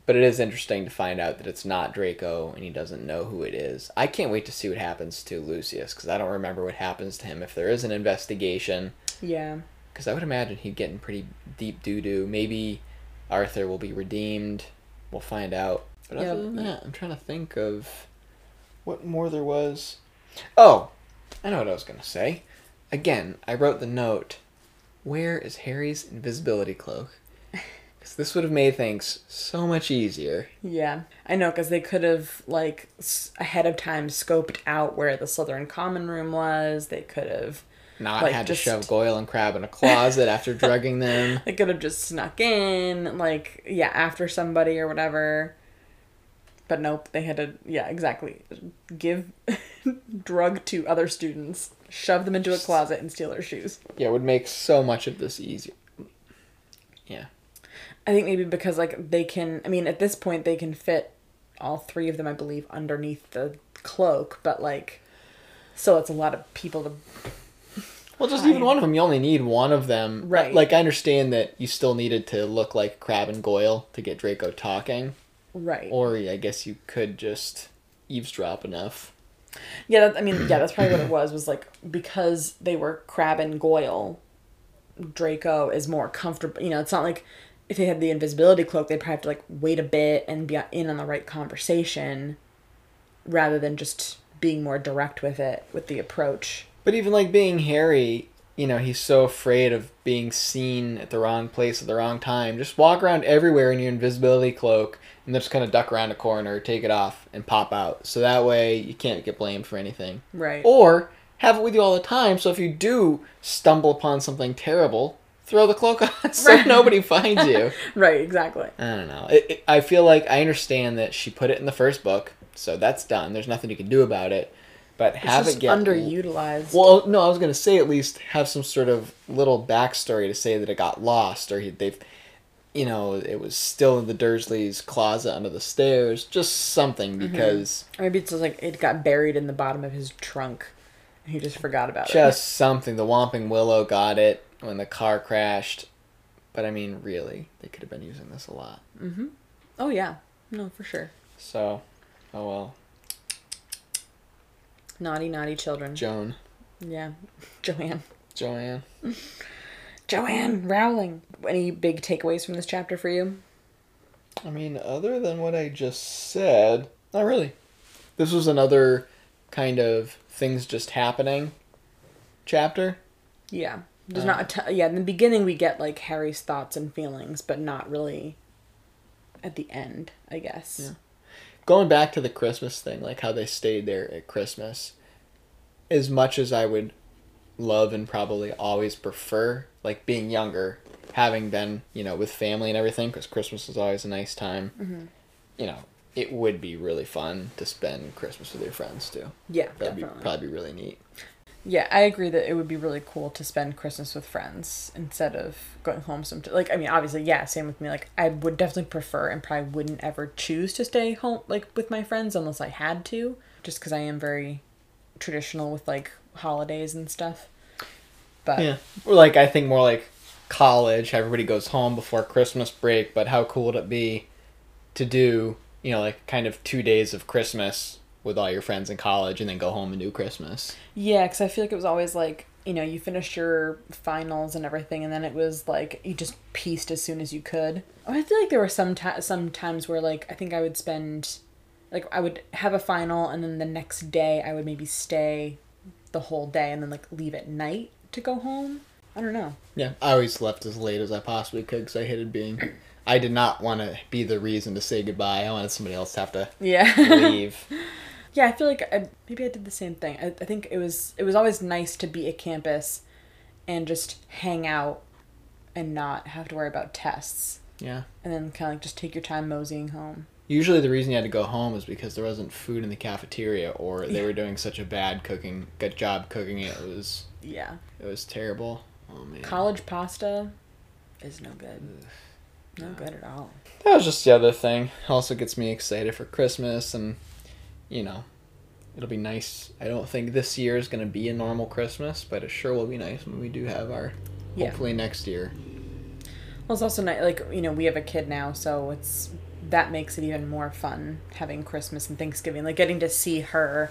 B: But it is interesting to find out that it's not Draco and he doesn't know who it is. I can't wait to see what happens to Lucius because I don't remember what happens to him if there is an investigation.
A: Yeah.
B: Because I would imagine he'd get in pretty deep doo doo. Maybe Arthur will be redeemed. We'll find out. But
A: Yeah.
B: other than that, I'm trying to think of what more there was. Oh, I know what I was going to say. Again, I wrote the note Where is Harry's invisibility cloak? Because this would have made things so much easier.
A: Yeah, I know because they could have like ahead of time scoped out where the Slytherin common room was. They could have
B: not
A: Like,
B: had
A: just-
B: to shove Goyle and Crabbe in a closet after drugging them.
A: They could have just snuck in, like, yeah, after somebody or whatever. But nope, they had to, yeah, exactly. Give drug to other students, shove them into a closet, and steal their shoes.
B: Yeah, it would make so much of this easier. Yeah.
A: I think maybe because, like, they can, I mean, at this point, they can fit all three of them, I believe, underneath the cloak, but, like, still, it's a lot of people to.
B: Well, just even one of them, you only need one of them.
A: Right.
B: Like, I understand that you still needed to look like Crabbe and Goyle to get Draco talking.
A: Right.
B: Or I guess you could just eavesdrop enough.
A: Yeah, that, I mean, yeah, that's probably what it was. Was like because they were Crabbe and Goyle, Draco is more comfortable. You know, it's not like if they had the invisibility cloak, they'd probably have to like wait a bit and be in on the right conversation, rather than just being more direct with it with the approach.
B: But even like being Harry, you know, he's so afraid of being seen at the wrong place at the wrong time. Just walk around everywhere in your invisibility cloak and then just kind of duck around a corner, take it off, and pop out. So that way you can't get blamed for anything.
A: Right.
B: Or have it with you all the time, so if you do stumble upon something terrible, throw the cloak on so
A: Right.
B: nobody finds you.
A: Right. Exactly.
B: I don't know. It, it, I feel like I understand that she put it in the first book, so that's done. There's nothing you can do about it. But
A: It's
B: have
A: just
B: it get
A: underutilized.
B: well, no, I was gonna say at least have some sort of little backstory to say that it got lost or he, they've, you know, it was still in the Dursleys' closet under the stairs. Just something
A: Mm-hmm.
B: because
A: maybe it's just like it got buried in the bottom of his trunk. and He just forgot about it.
B: just something. The Whomping Willow got it when the car crashed, but I mean, really, they could have been using this a lot. Mm-hmm.
A: Oh yeah. No, for sure.
B: So, oh well,
A: Naughty, naughty children.
B: Joan,
A: yeah. Joanne.
B: Joanne.
A: Joanne Rowling. Any big takeaways from this chapter for you?
B: I mean, other than what I just said, not really. This was another kind of things just happening chapter.
A: Yeah. There's
B: Uh,
A: not a t- yeah, in the beginning we get like Harry's thoughts and feelings, but not really at the end, I guess.
B: Yeah. Going back to the Christmas thing, like how they stayed there at Christmas, as much as I would love and probably always prefer, like being younger, having been, you know, with family and everything, because Christmas is always a nice time, mm-hmm. you know, it would be really fun to spend Christmas with your friends too.
A: Yeah,
B: That'd
A: definitely.
B: be probably be really neat.
A: Yeah, I agree that it would be really cool to spend Christmas with friends instead of going home some like I mean obviously yeah, same with me. Like I would definitely prefer and probably wouldn't ever choose to stay home like with my friends unless I had to, just cuz I am very traditional with like holidays and stuff. But
B: Yeah. Or like I think more like college, everybody goes home before Christmas break, but how cool would it be to do, you know, like kind of 2 days of Christmas with all your friends in college and then go home and do Christmas.
A: Yeah, because I feel like it was always like you know you finished your finals and everything, and then it was like you just pieced as soon as you could. I feel like there were some ti- some times where like I think I would spend, like I would have a final, and then the next day I would maybe stay the whole day, and then like leave at night to go home. I don't know.
B: Yeah, I always left as late as I possibly could because I hated being. I did not want to be the reason to say goodbye. I wanted somebody else to have to
A: Yeah.
B: leave.
A: yeah, I feel like I, maybe I did the same thing. I, I think it was it was always nice to be at campus, and just hang out, and not have to worry about tests.
B: yeah.
A: and then kind of like just take your time moseying home.
B: Usually the reason you had to go home is because there wasn't food in the cafeteria or they
A: Yeah.
B: were doing such a bad cooking good job cooking it. It was
A: Yeah.
B: it was terrible. Oh man.
A: College pasta is no good. No good at all.
B: That was just the other thing. Also gets me excited for Christmas and you know, it'll be nice. I don't think this year is going to be a normal Christmas, but it sure will be nice when we do have our
A: Yeah.
B: hopefully next year.
A: Well, it's also nice. Like you know, we have a kid now, so it's that makes it even more fun having Christmas and Thanksgiving. Like getting to see her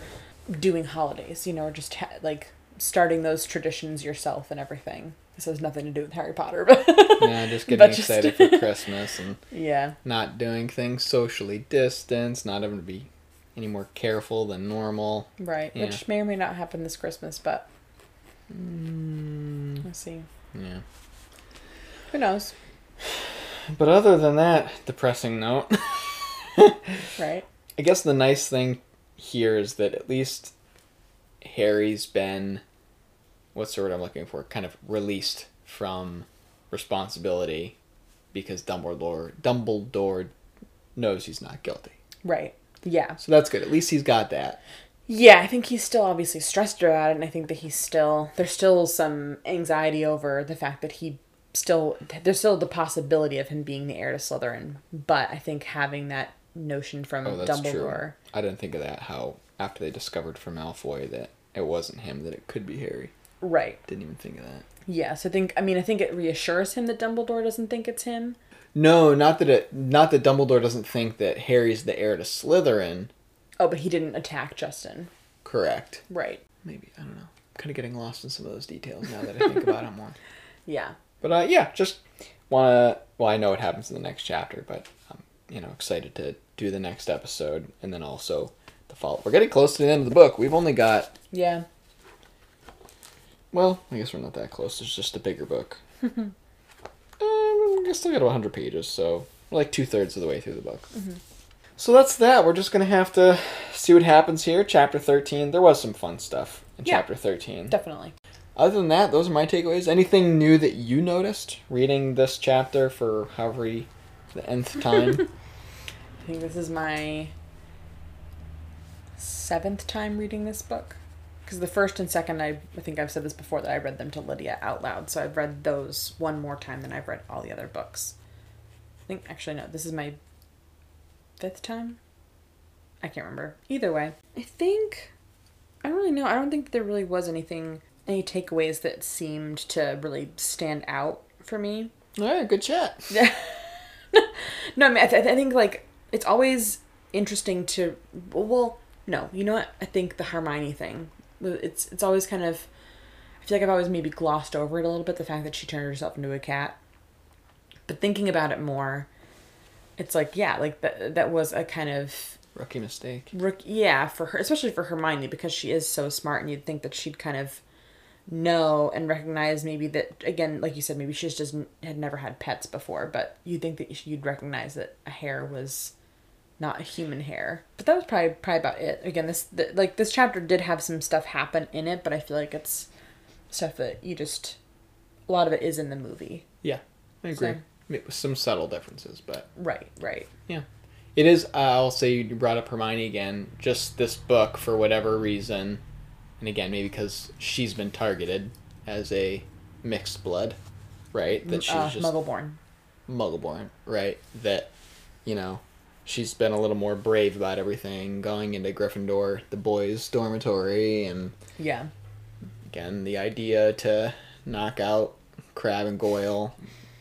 A: doing holidays. You know, or just ha- like starting those traditions yourself and everything. This has nothing to do with Harry Potter, but
B: Yeah, just getting
A: just-
B: excited for Christmas and
A: yeah,
B: not doing things socially distanced, not having to be any more careful than normal.
A: right.
B: Yeah.
A: Which may or may not happen this Christmas, but
B: Mm,
A: we'll see.
B: yeah.
A: Who knows,
B: But other than that depressing note,
A: right?
B: I guess the nice thing here is that at least Harry's been what's the word I'm looking for? Kind of released from responsibility because Dumbledore Dumbledore knows he's not guilty.
A: Right. Yeah.
B: So that's good. At least he's got that.
A: Yeah, I think he's still obviously stressed about it, and I think that he's still there's still some anxiety over the fact that he still there's still the possibility of him being the heir to Slytherin. But I think having that notion from
B: Oh, that's
A: Dumbledore,
B: true. I didn't think of that. How after they discovered from Malfoy that it wasn't him, that it could be Harry.
A: Right?
B: Didn't even think of that.
A: Yes, I think I mean I think it reassures him that Dumbledore doesn't think it's him.
B: No, not that it. Not that Dumbledore doesn't think that Harry's the heir to Slytherin.
A: Oh, but he didn't attack Justin.
B: Correct.
A: Right.
B: Maybe I don't know. I'm kind of getting lost in some of those details now that I think about it more.
A: Yeah.
B: But uh, yeah, just wanna. Well, I know what happens in the next chapter, but I'm you know excited to do the next episode, and then also the follow. We're getting close to the end of the book. We've only got.
A: Yeah.
B: Well, I guess we're not that close. It's just a bigger book. um, I still got 100 pages, so we're like two thirds of the way through the book. So that's that. We're just gonna have to see what happens here. Chapter 13. There was some fun stuff in
A: Yeah.
B: chapter 13.
A: Definitely.
B: Other than that, those are my takeaways. Anything new that you noticed reading this chapter for however the nth time?
A: I think this is my seventh time reading this book. Because the first and second, I, I think I've said this before that I read them to Lydia out loud. So I've read those one more time than I've read all the other books. I think, actually, no, this is my fifth time? I can't remember. Either way, I think. I don't really know. I don't think there really was anything, any takeaways that seemed to really stand out for me.
B: All right, good chat.
A: yeah no, I mean, I, th- I think like it's always interesting to. Well, no, you know what? I think the Hermione thing. It's it's always kind of. I feel like I've always maybe glossed over it a little bit. The fact that she turned herself into a cat. But thinking about it more, it's like yeah, like that that was a kind of
B: Rookie mistake.
A: rook. Yeah, for her, especially for Hermione because she is so smart, and you'd think that she'd kind of know and recognize maybe that again like you said maybe she just doesn't had never had pets before but you'd think that you'd recognize that a hair was not a human hair but that was probably probably about it again this the, like this chapter did have some stuff happen in it but i feel like it's stuff that you just a lot of it is in the movie
B: Yeah, I agree.
A: So-
B: With Some subtle differences, but
A: right right
B: yeah. It is, uh, I'll say you brought up Hermione again. Just this book, for whatever reason, and again, maybe because she's been targeted as a mixed blood, right? That she's
A: uh,
B: just
A: muggleborn
B: Muggleborn, right? That, you know, she's been a little more brave about everything, going into Gryffindor, the boys' dormitory, and
A: yeah
B: again, the idea to knock out Crabbe and Goyle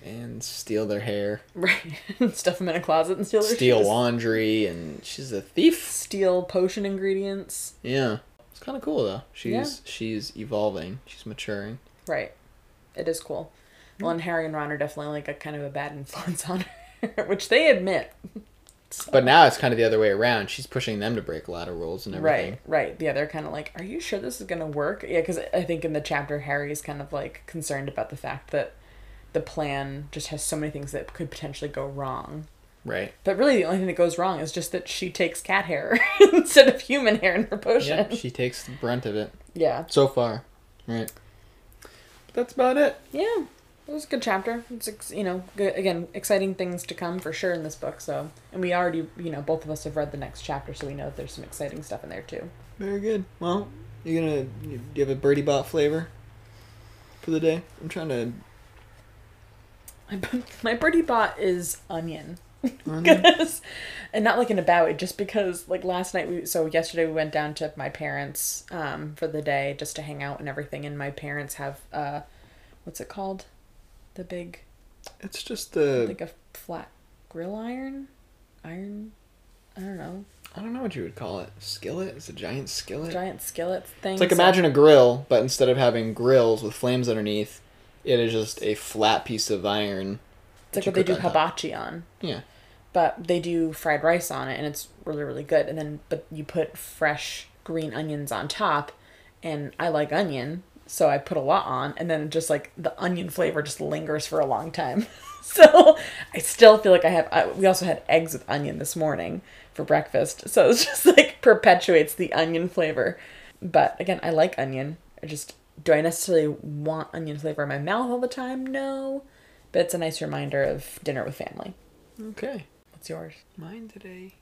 B: and steal their hair,
A: right stuff them in a closet and steal their
B: steal
A: shoes.
B: laundry, and she's a thief.
A: steal potion ingredients
B: Yeah, it's kind of cool though. She's
A: Yeah.
B: she's evolving. She's maturing.
A: Right. It is cool. Well, and Harry and Ron are definitely like a kind of a bad influence on her, which they admit.
B: But now it's kind of the other way around. She's pushing them to break a lot of rules and everything.
A: Right, right. Yeah, they're kind of like, are you sure this is going to work? Yeah, because I think in the chapter, Harry's kind of like concerned about the fact that the plan just has so many things that could potentially go wrong.
B: Right.
A: But really, the only thing that goes wrong is just that she takes cat hair instead of human hair in her potion.
B: Yeah, she takes the brunt of it
A: yeah.
B: so far. Right. That's about it.
A: Yeah. It was a good chapter. It's you know good, again exciting things to come for sure in this book. So and we already you know both of us have read the next chapter, so we know that there's some exciting stuff in there too.
B: Very good. Well, you gonna you, do you have a Bertie Bott flavor for the day? I'm trying to.
A: My my Bertie Bott is onion. And not like in a bad way, just because like last night we so yesterday we went down to my parents um for the day just to hang out and everything, and my parents have uh what's it called, the big
B: It's just the.
A: like a flat grill iron, iron, I don't know,
B: I don't know what you would call it. Skillet? It's a giant skillet.
A: giant skillet thing.
B: It's like
A: so-
B: imagine a grill, but instead of having grills with flames underneath, it is just a flat piece of iron.
A: It's like what they do
B: on top.
A: on.
B: Yeah.
A: But they do fried rice on it and it's really, really good. And then but you put fresh green onions on top and I like onion, so I put a lot on and then just like the onion flavor just lingers for a long time. so I still feel like I have I, we also had eggs with onion this morning for breakfast. So it's just like perpetuates the onion flavor. But again, I like onion. I just Do I necessarily want onion flavor in my mouth all the time? No. But it's a nice reminder of dinner with family.
B: Okay.
A: What's yours?
B: Mine today.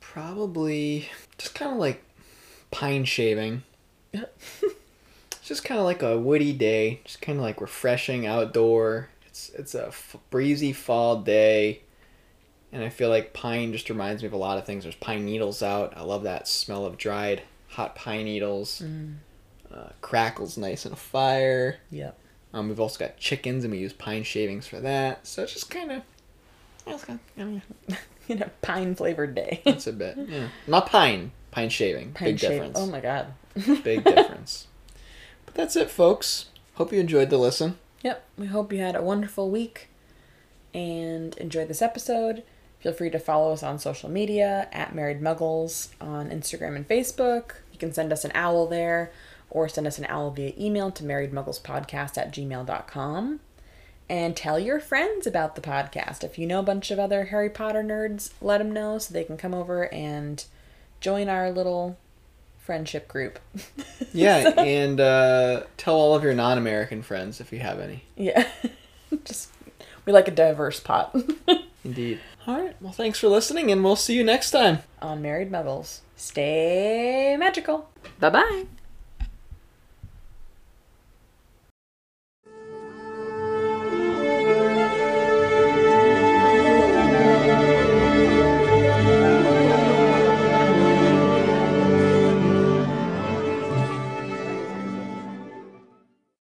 B: Probably just kind of like pine shaving. just kind of like a woody day, just kind of like refreshing outdoor. It's it's a f- breezy fall day, and I feel like pine just reminds me of a lot of things. There's pine needles out. I love that smell of dried hot pine needles. Uh, crackles nice in a fire.
A: Yep.
B: Um, we've also got chickens, and we use pine shavings for that. So it's just kind of. That's kind of,
A: You know, pine flavored day.
B: that's a bit. Yeah. Not pine. Pine shaving.
A: Pine
B: Big
A: shave-
B: difference.
A: Oh my god.
B: Big difference. But that's it, folks. Hope you enjoyed the listen.
A: Yep. We hope you had a wonderful week and enjoyed this episode. Feel free to follow us on social media at Married Muggles on Instagram and Facebook. You can send us an owl there or send us an owl via email to marriedmugglespodcast at gmail.com. And tell your friends about the podcast. If you know a bunch of other Harry Potter nerds, let them know so they can come over and join our little friendship group.
B: Yeah, and uh, tell all of your non-American friends if you have any.
A: yeah. Just, we like a diverse pot.
B: Indeed. All right. Well, thanks for listening, and we'll see you next time.
A: on Married Muggles. Stay magical. Bye bye.